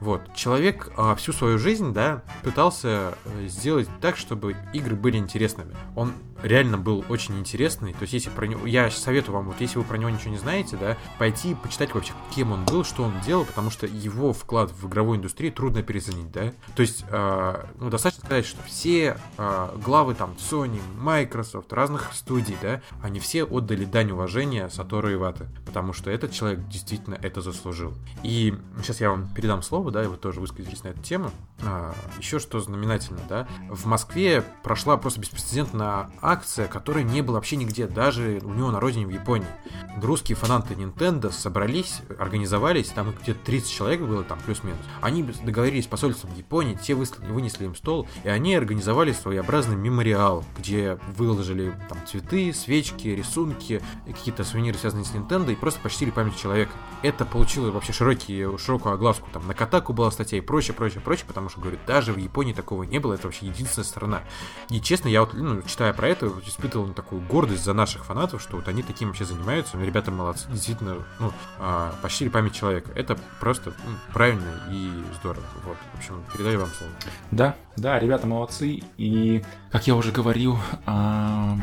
Вот. Человек а, всю свою жизнь, да, пытался э, сделать так, чтобы игры были интересными. Он реально был очень интересный. То есть, если про него. Я советую вам, вот если вы про него ничего не знаете, да, пойти почитать вообще, кем он был, что он делал, потому что его вклад в игровую индустрию трудно переоценить, да. То есть, а, ну, достаточно сказать, что все а, главы там Sony, Microsoft, разных студий, да, они все отдали дань уважения Сатору Ивата, потому что этот человек действительно это заслужил. И сейчас я вам передам слово, да, и вы тоже высказались на эту тему. А, еще что знаменательно, да, в Москве прошла просто беспрецедентная акция, которой не было вообще нигде, даже у него на родине в Японии. Русские фанаты Nintendo собрались, организовались, там где-то 30 человек было, там плюс-минус. Они договорились с посольством Японии, те вынесли им стол, и они организовали своеобразный мемориал, где выложили там цветы, свечки, рисунки, какие-то сувениры, связанные с Nintendo, и просто почтили память человека. Это получило вообще широкий, широкую огласку. Там на Катаку была статья и прочее, прочее, прочее, потому что, говорю, даже в Японии такого не было, это вообще единственная страна. И честно, я вот, ну, читая про это, вот испытывал такую гордость за наших фанатов, что вот они таким вообще занимаются, ну, ребята молодцы, действительно, ну, а, почтили память человека. Это просто ну, правильно и здорово. Вот, в общем, передаю вам слово. Да, да, ребята молодцы. И, как я уже говорил, а,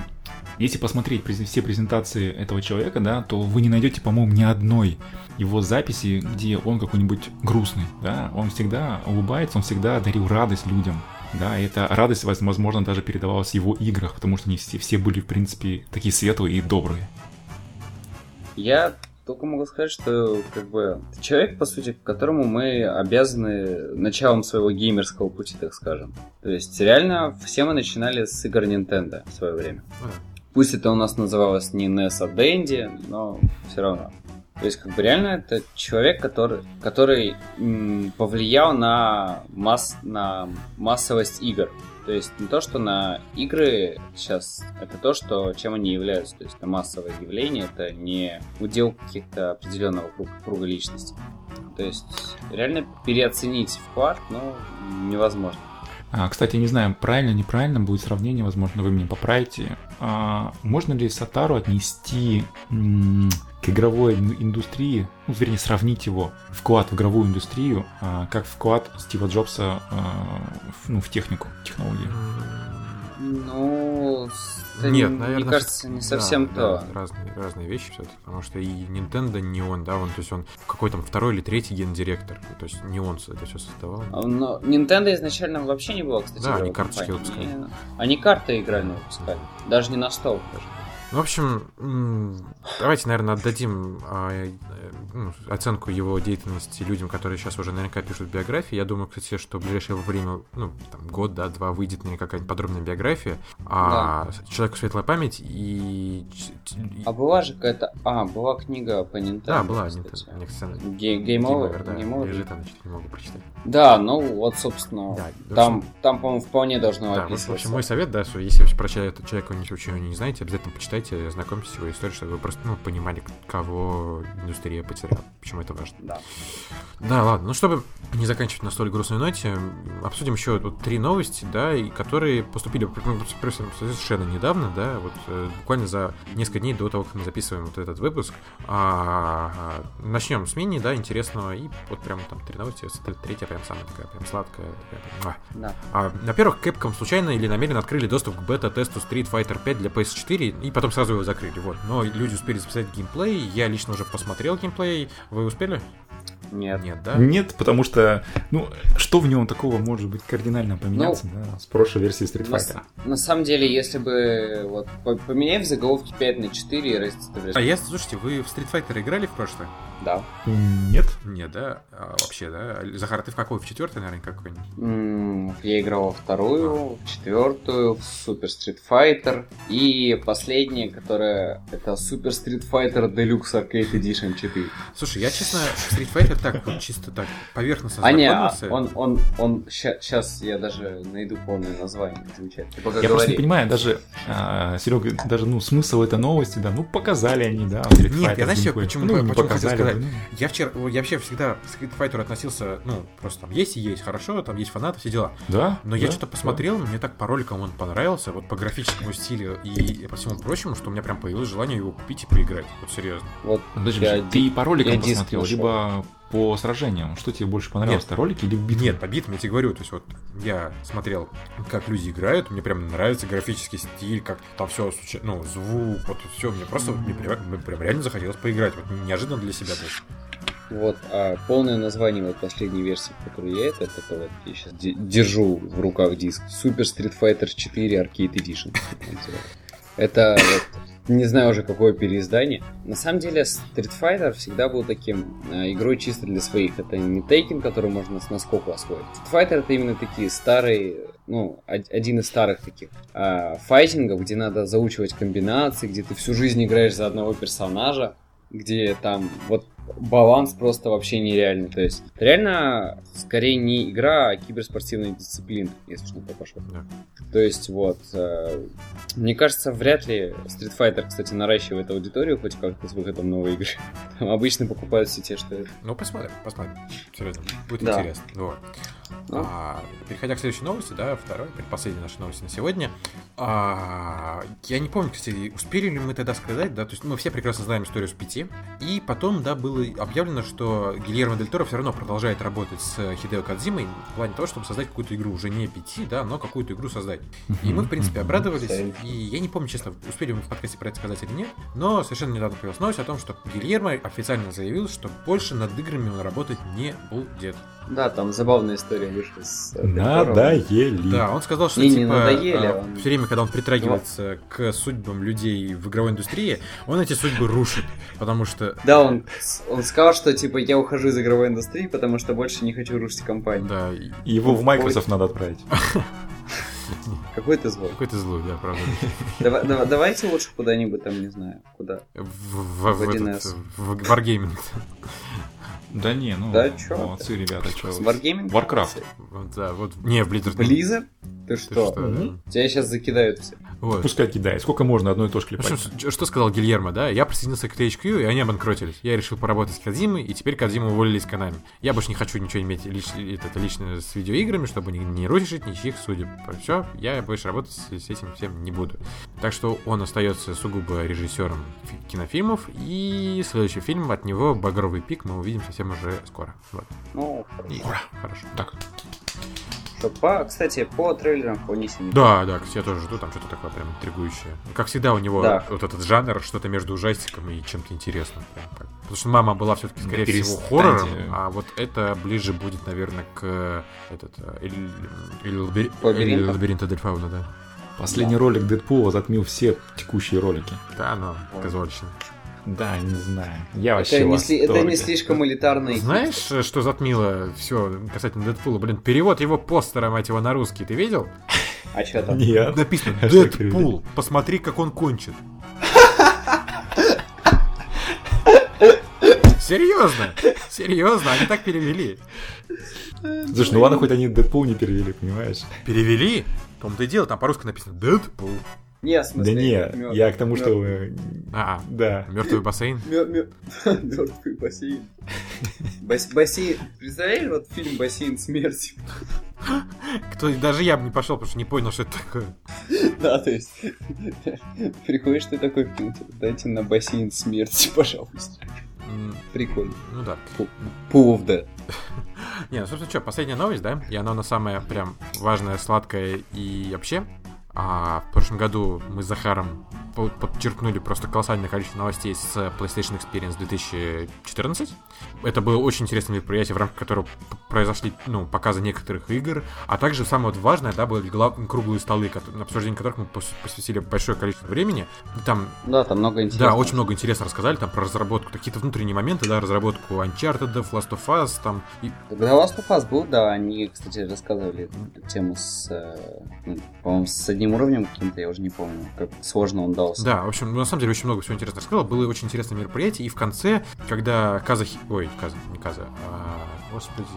если посмотреть все презентации этого человека, да, то вы не найдете, по-моему, ни одной его записи, где он какой-нибудь грустный, да, он всегда улыбается, он всегда дарил радость людям. Да, и эта радость, воз- возможно, даже передавалась в его играх, потому что они все, все были, в принципе, такие светлые и добрые. Я только могу сказать, что как бы человек, по сути, которому мы обязаны началом своего геймерского пути, так скажем. То есть реально все мы начинали с игр Nintendo в свое время. Пусть это у нас называлось не NES, а Dendy, но все равно. То есть, как бы реально это человек, который, который м, повлиял на, масс, на массовость игр. То есть не то, что на игры сейчас, это то, что, чем они являются. То есть это массовое явление, это не удел каких-то определенного круга, круга личностей. То есть реально переоценить вклад, ну, невозможно. А, кстати, не знаю, правильно, неправильно будет сравнение, возможно, вы меня поправите. А, можно ли Сатару отнести к игровой ин- индустрии, ну, вернее, сравнить его вклад в игровую индустрию, а, как вклад Стива Джобса ну, в технику, технологии? Ну, это, Нет, мне наверное, кажется, не совсем да, то. да, разные, разные вещи все-таки, потому что и Nintendo не он, да, он, то есть он какой там второй или третий гендиректор, то есть не он это все создавал. А, Но Nintendo изначально вообще не было, кстати. Да, они карточки выпускали. Они, они карты игральные выпускали. Даже не на стол. Даже. Ну, в общем, давайте, наверное, отдадим а, э, ну, оценку его деятельности людям, которые сейчас уже наверняка пишут биографии. Я думаю, кстати, что в ближайшее время, ну, там, год, да, два, выйдет наверняка какая-нибудь подробная биография. А человеку светлая память и... А была же какая-то... А, была книга по Nintendo. Да, была. Nintendo. Кстати, Game Over, да, Game Over. лежит, она чуть не могу прочитать. Да, ну вот, собственно, Да, в там, общем- там, по-моему, вполне должно Да, в описываться. общем, мой совет, да, что если вы про человека, человека ничего не знаете, обязательно почитайте, знакомьтесь с его историей, чтобы вы просто, ну, понимали, кого индустрия потеряла, почему это важно. Да. Да, ладно. Ну, чтобы не заканчивать на столь грустной ноте, обсудим еще тут три новости, да, и которые поступили ну, совершенно недавно, да, вот э, буквально за несколько дней до того, как мы записываем вот этот выпуск. А, начнем с мини, да, интересного, и вот прям там три новости, вот третья прям самая такая, прям сладкая, такая, а. Да. А, во-первых, Capcom случайно или намеренно открыли доступ к бета-тесту Street Fighter 5 для PS4 и потом сразу его закрыли. Вот. Но люди успели записать геймплей, я лично уже посмотрел геймплей. Вы успели? Нет. Нет, да? Нет, потому что, ну, что в нем такого может быть кардинально поменяться да, с прошлой версии Street На, Fighter? на самом деле, если бы вот по- поменяй в заголовке 5 на 4 и разница в А я, слушайте, вы в Street Fighter играли в прошлое? Да. Нет. Нет, да? А, вообще, да? Захар, ты в какой? В четвертый, наверное, какой-нибудь? Я играл во вторую, в четвертую, в Super Street Fighter. И последняя, которая это Super Street Fighter Deluxe Arcade Edition 4. Слушай, я, честно, Street Fighter так, вот чисто так, поверхностно А не, а он, он, он, сейчас я даже найду полное название, замечательно. Я просто не говори. понимаю, даже, Серега, даже, ну, смысл этой новости, да, ну, показали они, да, Street Нет, Fighter я знаешь, геймплей. почему- ну, почему хотел показали, сказать? да, ну. Я вчера, я вообще всегда к Street Fighter относился, ну, просто там есть и есть, хорошо, там есть фанаты, все дела. Да, Но я да, что-то посмотрел, мне так по роликам он понравился, вот по графическому стилю и по всему прочему, что у меня прям появилось желание его купить и поиграть. Вот серьезно. Вот. Подожди, я ты и по роликам я посмотрел, нашел. либо по сражениям? Что тебе больше понравилось, ролики или битвы? Нет, по битвам я тебе говорю, то есть вот я смотрел, как люди играют, мне прям нравится графический стиль, как там все, ну, звук, вот все, мне просто мне прям, мне прям реально захотелось поиграть, вот неожиданно для себя даже. Вот, а полное название вот последней версии, в которой я это, это вот я сейчас держу в руках диск. Super Street Fighter 4 Arcade Edition. Это вот, не знаю уже какое переиздание. На самом деле Street Fighter всегда был таким э, игрой чисто для своих. Это не Taken, который можно с наскоку освоить. Street Fighter это именно такие старые, ну, од- один из старых таких э, файтингов, где надо заучивать комбинации, где ты всю жизнь играешь за одного персонажа, где там вот баланс просто вообще нереальный. То есть реально скорее не игра, а киберспортивная дисциплина, если на то пошло. Да. То есть вот, э, мне кажется, вряд ли Street Fighter, кстати, наращивает аудиторию хоть как-то с выходом новой игры. Там обычно покупают все те, что... Ну, посмотрим, посмотрим. Серьезно, будет Да. интересно. Вот. А, переходя к следующей новости, да, второй, предпоследней нашей новости на сегодня. А, я не помню, кстати, успели ли мы тогда сказать, да, то есть мы все прекрасно знаем историю с пяти. И потом, да, было объявлено, что Гильермо Дель Торо все равно продолжает работать с Хидео Кадзимой в плане того, чтобы создать какую-то игру, уже не пяти, да, но какую-то игру создать. И мы, в принципе, обрадовались. И я не помню, честно, успели мы в подкасте про это сказать или нет, но совершенно недавно появилась новость о том, что Гильермо официально заявил, что больше над играми он работать не будет. Да, там забавная история вышла с... э. Надоели. Да, он сказал, что Не, не типа надоели, он- все время, когда он притрагивается к судьбам людей в игровой индустрии, он эти судьбы рушит, потому что Да, он, он сказал, что типа я ухожу из игровой индустрии, потому что больше не хочу рушить компанию. да, Его в Microsoft надо отправить. Какой ты злой. какой ты злой, да, правда. Давай- давай- давайте лучше куда-нибудь там, не знаю, куда. В, в, в В этот, 1С. в Wargaming. Да не, ну, Да чё молодцы ребята, чё. Wargaming? Warcraft. Да, вот, не, в Blizzard. Blizzard? Ты Ты что? что, да. Тебя сейчас закидают все. Вот. Пускай кидает. Сколько можно одно и то же В клепать? общем, что- что сказал Гильермо, да? Я присоединился к THQ, и они обанкротились. Я решил поработать с Кадзимой, и теперь Кадзиму уволили из Konami. Я больше не хочу ничего иметь лич- это, лично с видеоиграми, чтобы не, не рушить ничьих судеб. Все, я больше работать с, с этим всем не буду. Так что он остается сугубо режиссером фи- кинофильмов, и следующий фильм от него «Багровый пик» мы увидим совсем уже скоро. Вот. Ну, И- Хорошо. Так, что по, кстати, по трейлерам вполне себе. Да, да, кстати, я тоже жду, там что-то такое прям интригующее. Как всегда у него Да. вот этот жанр, что-то между ужастиком и чем-то интересным. Прям. Потому что мама была все-таки, скорее Да всего, хоррором, а вот это ближе будет, наверное, к э, этот э, или, или лабири- Лабиринту. или лабиринта Дель Фауна, да. последний ролик Дэдпула затмил все текущие ролики. Да, но казуальщина. Да, не знаю. Я вообще Это не, сли- это не слишком элитарный. Знаешь, что затмило все касательно Дэдпула? Блин, перевод его постера, мать его, на русский, ты видел? А что там? Нет. Написано А Дэдпул, посмотри, как он кончит. Серьезно, серьезно, они так перевели. Слушай, ну ладно, хоть они Дэдпул не перевели, понимаешь? Перевели? В том-то и дело, там по-русски написано Дэдпул. Не, в Да смысле, не, мёд- я к тому, что... А, Да. мертвый бассейн. Мёртвый бассейн. Бас- Бассейн. Представляешь, вот фильм «Бассейн смерти»? Кто, даже я бы не пошел, потому что не понял, что это такое. Да, то есть... Приходишь ты такой, «Пил, дайте на бассейн смерти, пожалуйста. Прикольно. Ну да. Death. Не, ну собственно, что, последняя новость, да? И она, она самая прям важная, сладкая и вообще. А в прошлом году мы с Захаром по- подчеркнули просто колоссальное количество новостей с PlayStation Experience 2014. Это было очень интересное мероприятие, в рамках которого произошли ну, показы некоторых игр, а также самое вот важное, да, были глав- круглые столы, на обсуждение которых мы пос- посвятили большое количество времени. Там Да, там много интересного. да, очень много интересно рассказали, там про разработку, какие-то внутренние моменты, да, разработку Uncharted, Last of Us, там, и Когда Last of Us был, да, они, кстати, рассказывали тему с, э, по-моему, с одним уровнем каким-то, я уже не помню, как сложно он дался. Да, в общем, ну, на самом деле очень много всего интересного рассказала. Было очень интересное мероприятие. И в конце, когда Каза... Ой, Каза, не Каза, а... Господи.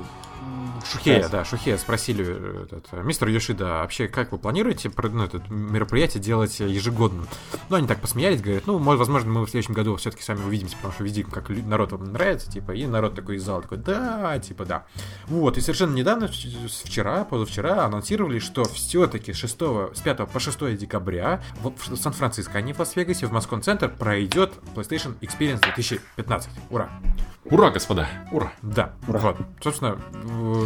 Шухея, да, Шухея спросили, э, этот, э, мистер Йошида, вообще, как вы планируете ну, это мероприятие делать ежегодным? Ну, они так посмеялись, говорят, ну, может, возможно, мы в следующем году все-таки с вами увидимся, потому что видим, как народ вам нравится, типа, и народ такой из зала такой, да, типа, да. Вот, и совершенно недавно, вчера, позавчера, анонсировали, что все-таки 6, с 5 по 6 декабря в, в Сан-Франциско, а не в Лас-Вегасе, в Москон Центр пройдет PlayStation Experience 2015. Ура! Ура, господа, ура. Да, Ура. вот. Собственно,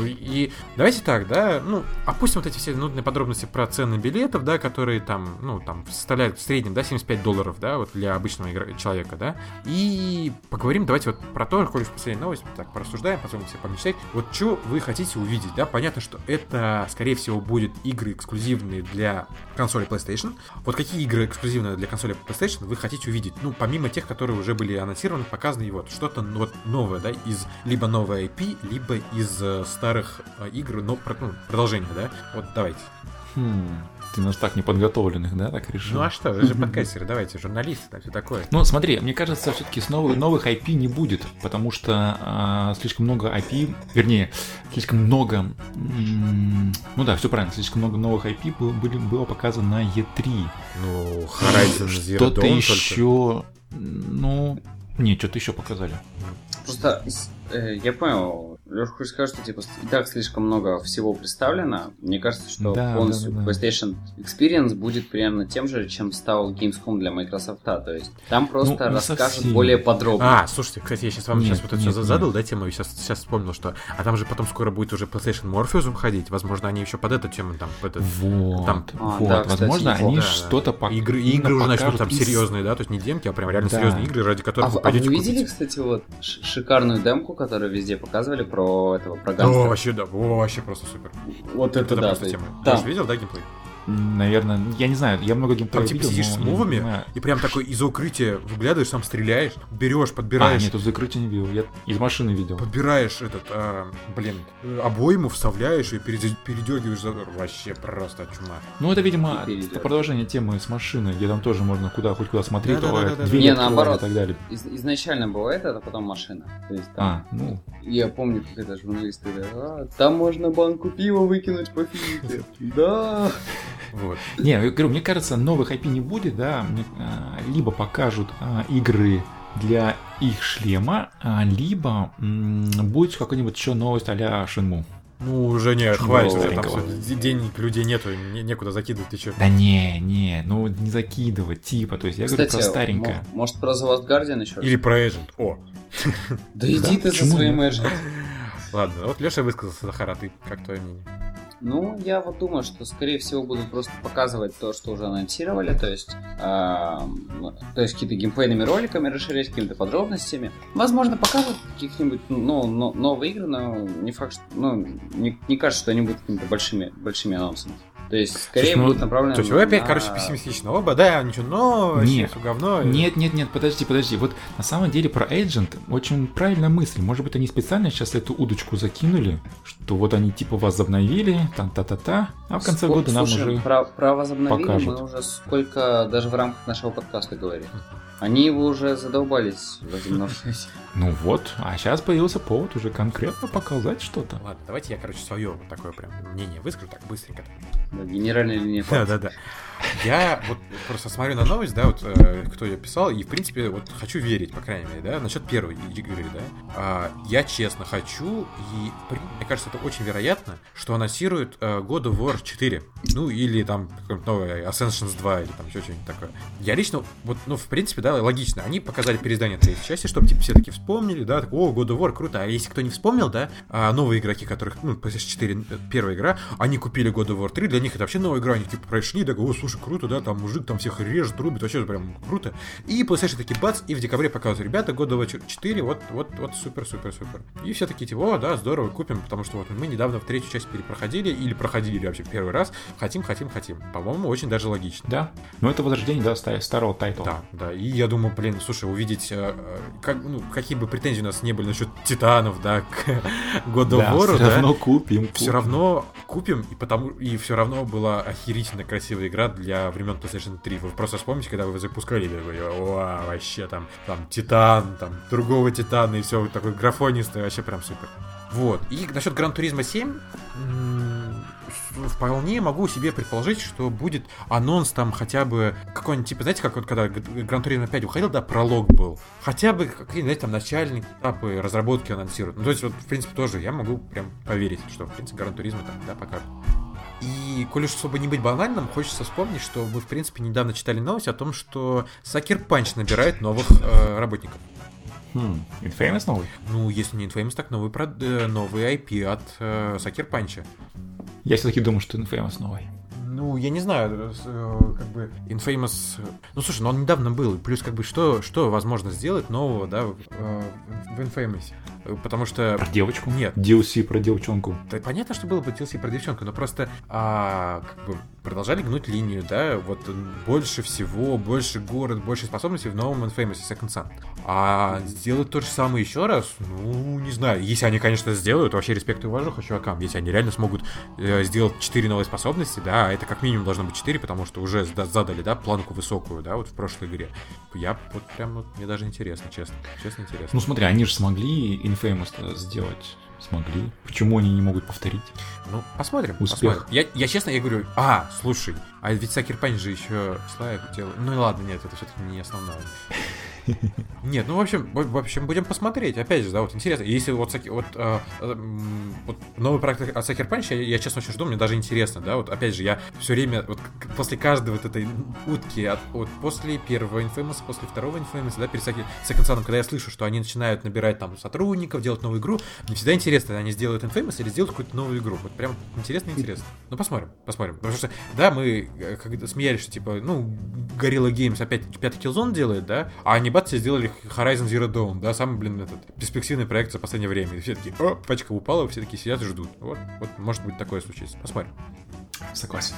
и давайте так, да, ну, опустим вот эти все нудные подробности про цены билетов, да, которые там, ну, там, составляют в среднем, да, 75 долларов, да, вот для обычного человека, да, и поговорим, давайте вот про то, коль последняя новость, так, порассуждаем, позволим себе помечтать, вот что вы хотите увидеть, да, понятно, что это, скорее всего, будет игры эксклюзивные для консоли PlayStation, вот какие игры эксклюзивные для консоли PlayStation вы хотите увидеть, ну, помимо тех, которые уже были анонсированы, показаны, и вот, что-то ну, вот новое, да, из либо новой IP, либо из э, старых э, игр, но ну, продолжение, да, вот давайте. Хм, ты нас так неподготовленных, да, так решил? Ну а что, вы же подкастеры, давайте, журналисты, там все такое. Ну, смотри, мне кажется, все-таки с новых, новых IP не будет, потому что а, слишком много IP, вернее, слишком много, м, ну да, все правильно, слишком много новых IP было, были, было показано на E3. Ну, Horizon Zero Что-то Dawn еще, ну, нет, что-то еще показали. Просто э, я понял, Леша хочет сказать, что типа и так слишком много всего представлено. Мне кажется, что Да, полностью да, да, да. PlayStation Experience будет примерно тем же, чем стал Gamescom для Microsoft. То есть там просто Ну, расскажут совсем. более подробно. А, слушайте, кстати, я сейчас вам Нет, сейчас вот это нет, всё нет. задал, да, тему, и сейчас, сейчас вспомнил, что... А там же потом скоро будет уже PlayStation Morpheus выходить, возможно, они еще под эту тему там... Под этот- Вот, Там- А, вот, да, кстати, возможно, неплохо. они Да, да. что-то пок- Игры, игры уже начнут там из- серьезные, да, то есть не демки, а прям реально Да. серьезные игры, ради А, которых вы- вы а вы пойдете видели, купить. кстати, вот ш- шикарную демку, которую везде показывали про этого, про О, гангстера? вообще, да, о, вообще просто супер. Вот Это, это да. просто то тема. Ты же видел, да, геймплей? Наверное, я не знаю, я много геймплея Там типа видел, сидишь с мувами, знаю. и прям такой из укрытия выглядываешь, сам стреляешь, берешь, А, подбираешь, нет, тут закрытия не видел, я из машины видел. подбираешь этот, а, блин, э, обойму, вставляешь и переде- передергиваешь затвор. Вообще просто чума. Ну, это, видимо, перейдет. продолжение темы с машиной, где там тоже можно куда хоть куда смотреть, Да-да-да-да-да. а, двери Не, открывать наоборот. и так далее. из- изначально было это, а потом машина. То есть там, А, ну, я помню, как это журналисты говорят, «А, там можно банку пива выкинуть по физике. Да. Вот. Не, я говорю, мне кажется, новых IP не будет, да, а, либо покажут а, игры для их шлема, а, либо м, будет какой-нибудь еще новость а-ля Шинму. Ну, уже не, хватит, уже там новенького. всё, денег людей нету, не- некуда закидывать, ты чё? Да не, не, ну не закидывать, типа, то есть я говорю Кстати, про старенькое. мо- может про The Last Guardian еще? раз? Или про Agent. О, Да иди ты со почему своим? Agent. ладно, вот Леша высказался, Захар, а ты как твое мнение? Ну, я вот думаю, что, скорее всего, будут просто показывать то, что уже анонсировали, то есть, ам, то есть какие-то геймплейными роликами расширять, какими-то подробностями. Возможно, покажут каких-нибудь ну, но- новые игры, но не факт, что, ну, не, не кажется, что они будут какими-то большими, большими анонсами. То есть, скорее Слушай, ну, будут направлены То есть вы опять, на- короче, пессимистично. Оба, да, ничего, но Нет. всё говно. Нет, нет, нет, подожди, подожди. Вот на самом деле про Agent очень правильная мысль. Может быть, они специально сейчас эту удочку закинули, что вот они типа возобновили, там та-та-та, а в конце Ско- года нам Слушай, уже... Про, про возобновление покажут. мы уже сколько даже в рамках нашего подкаста говорили. Они его уже задолбались возобновлять. Ну вот, а сейчас появился повод уже конкретно показать что-то. Ладно, давайте я, короче, свое вот такое прям мнение выскажу так быстренько. Да, Генеральная линия Да, партии. да, да. Я вот просто смотрю на новость, да, вот э, кто ее писал, и в принципе вот хочу верить, по крайней мере, да, насчет первой игры, да. А, я честно хочу, и мне кажется, это очень вероятно, что анонсируют э, God of War 4. Ну, или там какой-нибудь новый Ascensions 2, или там еще что-нибудь такое. Я лично, вот, ну, в принципе, да, логично. Они показали переиздание третьей части, чтобы типа, все таки вспомнили, да, так, о, God of War, круто. А если кто не вспомнил, да, а новые игроки, которых, ну, PlayStation 4, э, первая игра, они купили God of War 3, для них это вообще новая игра, они типа прошли, так, о, слушай, круто, да, там мужик там всех режет, рубит, вообще прям круто. И PlayStation такие бац, и в декабре показывают, ребята, God of War 4, вот, вот, вот, супер, супер, супер. И все такие, типа, о, да, здорово, купим, потому что вот мы недавно в третью часть перепроходили, или проходили или вообще первый раз, хотим, хотим, хотим. По-моему, очень даже логично. Да, но это возрождение, да, ста- старого тайтла. Да, да. И я думаю, блин, слушай, увидеть, э, э, как, ну, какие бы претензии у нас не были насчет титанов, да, к God of Да, War, все да, равно купим. все купим. равно купим, и потому и все равно была охерительно красивая игра для времен PlayStation 3. Вы просто вспомните, когда вы запускали, вы такой, «Уа, вообще там, там Титан, там другого Титана, и все такой графонистый, вообще прям супер. Вот. И насчет Gran Turismo 7 м, с- вполне могу себе предположить, что будет анонс там хотя бы какой-нибудь, типа, знаете, как вот когда Gran Turismo 5 выходил, да, пролог был. Хотя бы какие-нибудь, знаете, там начальные этапы разработки анонсируют. Ну, то есть, вот, в принципе, тоже я могу прям поверить, что, в принципе, Gran Turismo там, да, покажут. И, коли уж чтобы не быть банальным, хочется вспомнить, что мы, в принципе, недавно читали новость о том, что Sucker Punch набирает новых э, работников. Хм, Infamous новый? Ну, если не Infamous, так новый, прод- э, новый IP от э, Сакер Панча. Я все-таки думаю, что Infamous новый. Ну, я не знаю, с- э, как бы Infamous... э, Ну, слушай, ну он недавно был, плюс как бы что, что возможно сделать нового, да, в, э, в Infamous? Э, Потому что... Про девочку? Нет. DLC про девчонку. Да, понятно, что было бы DLC про девчонку, но просто а, как бы продолжали гнуть линию, да, вот больше всего, больше город, больше способностей в новом Infamous Second Son. А сделать то же самое еще раз, ну, не знаю. Если они, конечно, сделают, вообще респект и уважуха чувакам. Если они реально смогут э, сделать 4 новые способности, да, это как минимум должно быть 4, потому что уже задали, да, планку высокую, да, вот в прошлой игре. Я вот прям, вот, мне даже интересно, честно. Честно интересно. Ну смотри, они же смогли Infamous сделать. Смогли. Почему они не могут повторить? Ну, посмотрим. Успех. посмотрим. Я, я честно, я говорю, а, слушай, а ведь Sucker Punch же еще Sly делал. Ну и ладно, нет, это все-таки не основное. Нет, ну в общем, в общем, будем посмотреть. Опять же, да, вот интересно. Если вот, вот, э, э, вот новый проект от Sucker Punch, я, я честно очень жду, мне даже интересно, да, вот опять же, я все время, вот после каждой вот этой утки, от, вот после первого Infamous, после второго Infamous, да, перед Second Son, когда я слышу, что они начинают набирать там сотрудников, делать новую игру, мне всегда интересно, они сделают Infamous или сделают какую-то новую игру. Вот прям интересно-интересно. Ну, посмотрим, посмотрим. Потому что, да, мы э, когда смеялись, что типа, ну, Gorilla Games опять пятый Killzone делает, да, а они бац, сделали Horizon Zero Dawn, да, самый, блин, этот перспективный проект за последнее время. И все такие, о, пачка упала, все такие сидят и ждут. Вот, вот, может быть, такое случится. Посмотрим. Согласен.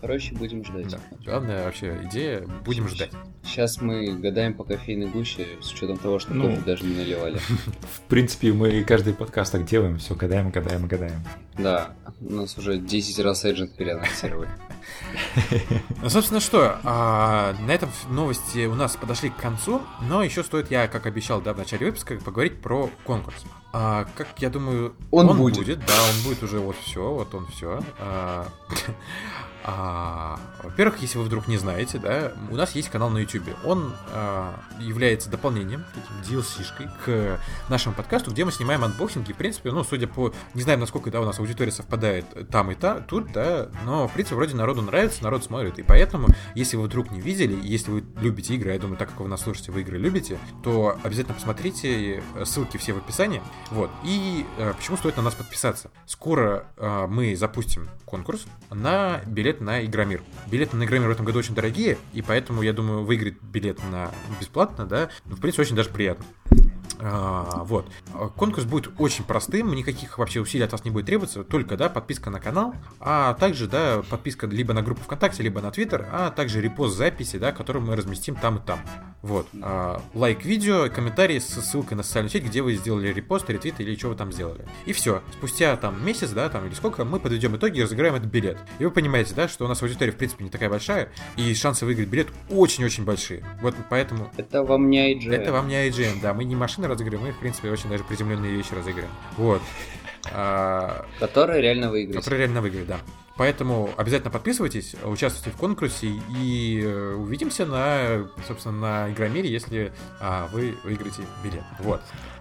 Короче, будем ждать. Да. Главная вообще идея, будем ждать. Сейчас мы гадаем по кофейной гуще, с учетом того, что Ну. кофе даже не наливали. В принципе, мы каждый подкаст так делаем. Все, гадаем, гадаем, гадаем. Да, у нас уже 10 раз Agent переанонсировали. Ну, собственно, что, а, на этом новости у нас подошли к концу, но еще стоит, я, как обещал, да, в начале выпуска, поговорить про конкурс. А, как я думаю, Он будет. да, он будет уже вот все, вот он все. А, а, во-первых, если вы вдруг не знаете, да, у нас есть канал на YouTube. Он а, является дополнением, таким DLC-шкой к нашему подкасту, где мы снимаем анбоксинги. В принципе, ну, судя по... Не знаю, насколько, да, у нас аудитория совпадает там и та, тут, да, но, в принципе, вроде народу нравится, народ смотрит. И поэтому, если вы вдруг не видели, если вы любите игры, я думаю, так как вы нас слушаете, вы игры любите, то обязательно посмотрите, ссылки все в описании. Вот. И э, почему стоит на нас подписаться? Скоро э, мы запустим конкурс на билет на Игромир. Билеты на Игромир в этом году очень дорогие, и поэтому, я думаю, выиграть билет на бесплатно, да, ну, в принципе, очень даже приятно. А, вот. Конкурс будет очень простым, никаких вообще усилий от вас не будет требоваться, только, да, подписка на канал, а также, да, подписка либо на группу ВКонтакте, либо на Твиттер, а также репост записи, да, которую мы разместим там и там. Вот. А, лайк видео, комментарий с ссылкой на социальную сеть, где вы сделали репост, ретвит или что вы там сделали. И все. Спустя там месяц, да, там или сколько, мы подведем итоги и разыграем этот билет. И вы понимаете, да, что у нас аудитория, в принципе, не такая большая, и шансы выиграть билет очень-очень большие. Вот поэтому... Это вам не IGN. Это вам не IGN, да. Мы не машины разыгрываем, мы, в принципе, очень даже приземленные вещи разыгрываем. Вот. А, Которые реально выиграть. Которые реально выиграть, да. Поэтому обязательно подписывайтесь, участвуйте в конкурсе и э, увидимся на, собственно, на Игромире, если а, вы выиграете билет. Вот.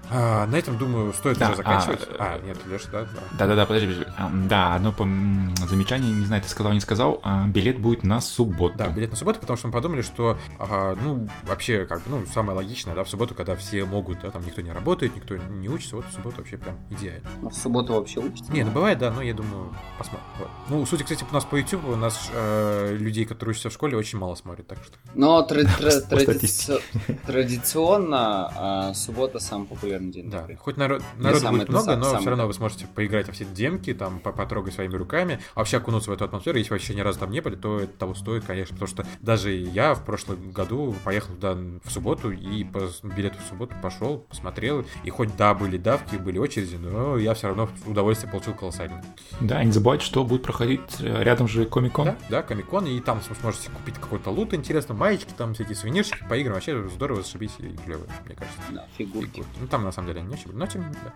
А, на этом, думаю, стоит Да, уже заканчивать. а, А, нет, Леша, да? да. Да-да-да, подожди, подожди. А, Да, одно пом- замечание, не знаю, ты сказал, не сказал, а, билет будет на субботу. Да, билет на субботу, потому что мы подумали, что, ага, ну, вообще, как бы, ну, самое логичное, да, в субботу, когда все могут, да, там никто не работает, никто не учится, вот в субботу вообще прям идеально. А В субботу вообще учится? Не, ну бывает, да, но я думаю, посмотрим. Вот. Ну, судя, кстати, у нас по YouTube, у нас э, людей, которые учатся в школе, очень мало смотрят, так что. Но тра- По традици- традиционно а, суббота самый популярный день. Да, хоть народ, народу самый- будет много, сам- но самый все равно вы сможете поиграть во все демки, там, по- потрогать своими руками, а вообще окунуться в эту атмосферу. Если вы вообще ни разу там не были, то это того стоит, конечно, потому что даже я в прошлом году поехал туда в субботу и по билету в субботу пошел, посмотрел, и хоть да, были давки, были очереди, но я все равно удовольствие получил колоссальное. Да, и не забывайте, что будет проходить э, рядом же Комик-кон. Да, да, комикон, и там сможете купить какой-то лут интересно, маечки, там всякие сувенирчики, поиграем, вообще здорово, зашибись и клево, мне кажется. Да, фигурки. Ну, там на самом деле они не очень но тем не да.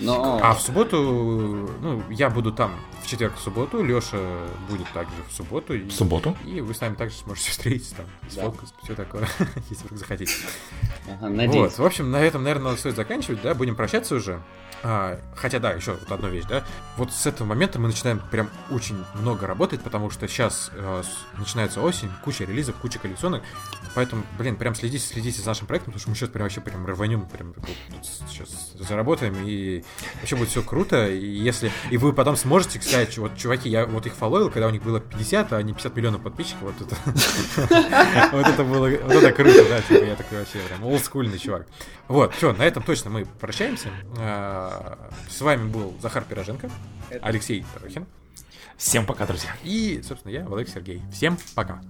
Но А в субботу, ну, я буду там в четверг в субботу, Леша будет также в субботу. И, В субботу. и вы с нами также сможете встретиться там, с Да. фокус, все такое, если вдруг захотите. ага, Вот, надеюсь. в общем, на этом, наверное, стоит заканчивать, да, будем прощаться уже. А, хотя, да, еще вот одна вещь, да. Вот с этого момента мы начинаем прям очень много работать, потому что сейчас начинается осень, куча релизов, куча коллекционок. Поэтому, блин, прям следите, следите за нашим проектом, потому что мы сейчас прям вообще прям рванем, прям сейчас заработаем, и вообще будет все круто. И если и вы потом сможете сказать, вот, чуваки, я вот их фолловил, когда у них было 50, а не 50 миллионов подписчиков, вот это вот это было, вот это круто, да, типа я такой вообще прям олдскульный чувак. Вот, все, на этом точно мы прощаемся. С вами был Захар Пироженко, Алексей Тарохин Всем пока, друзья. и, собственно, я, Владимир Сергей. Всем пока.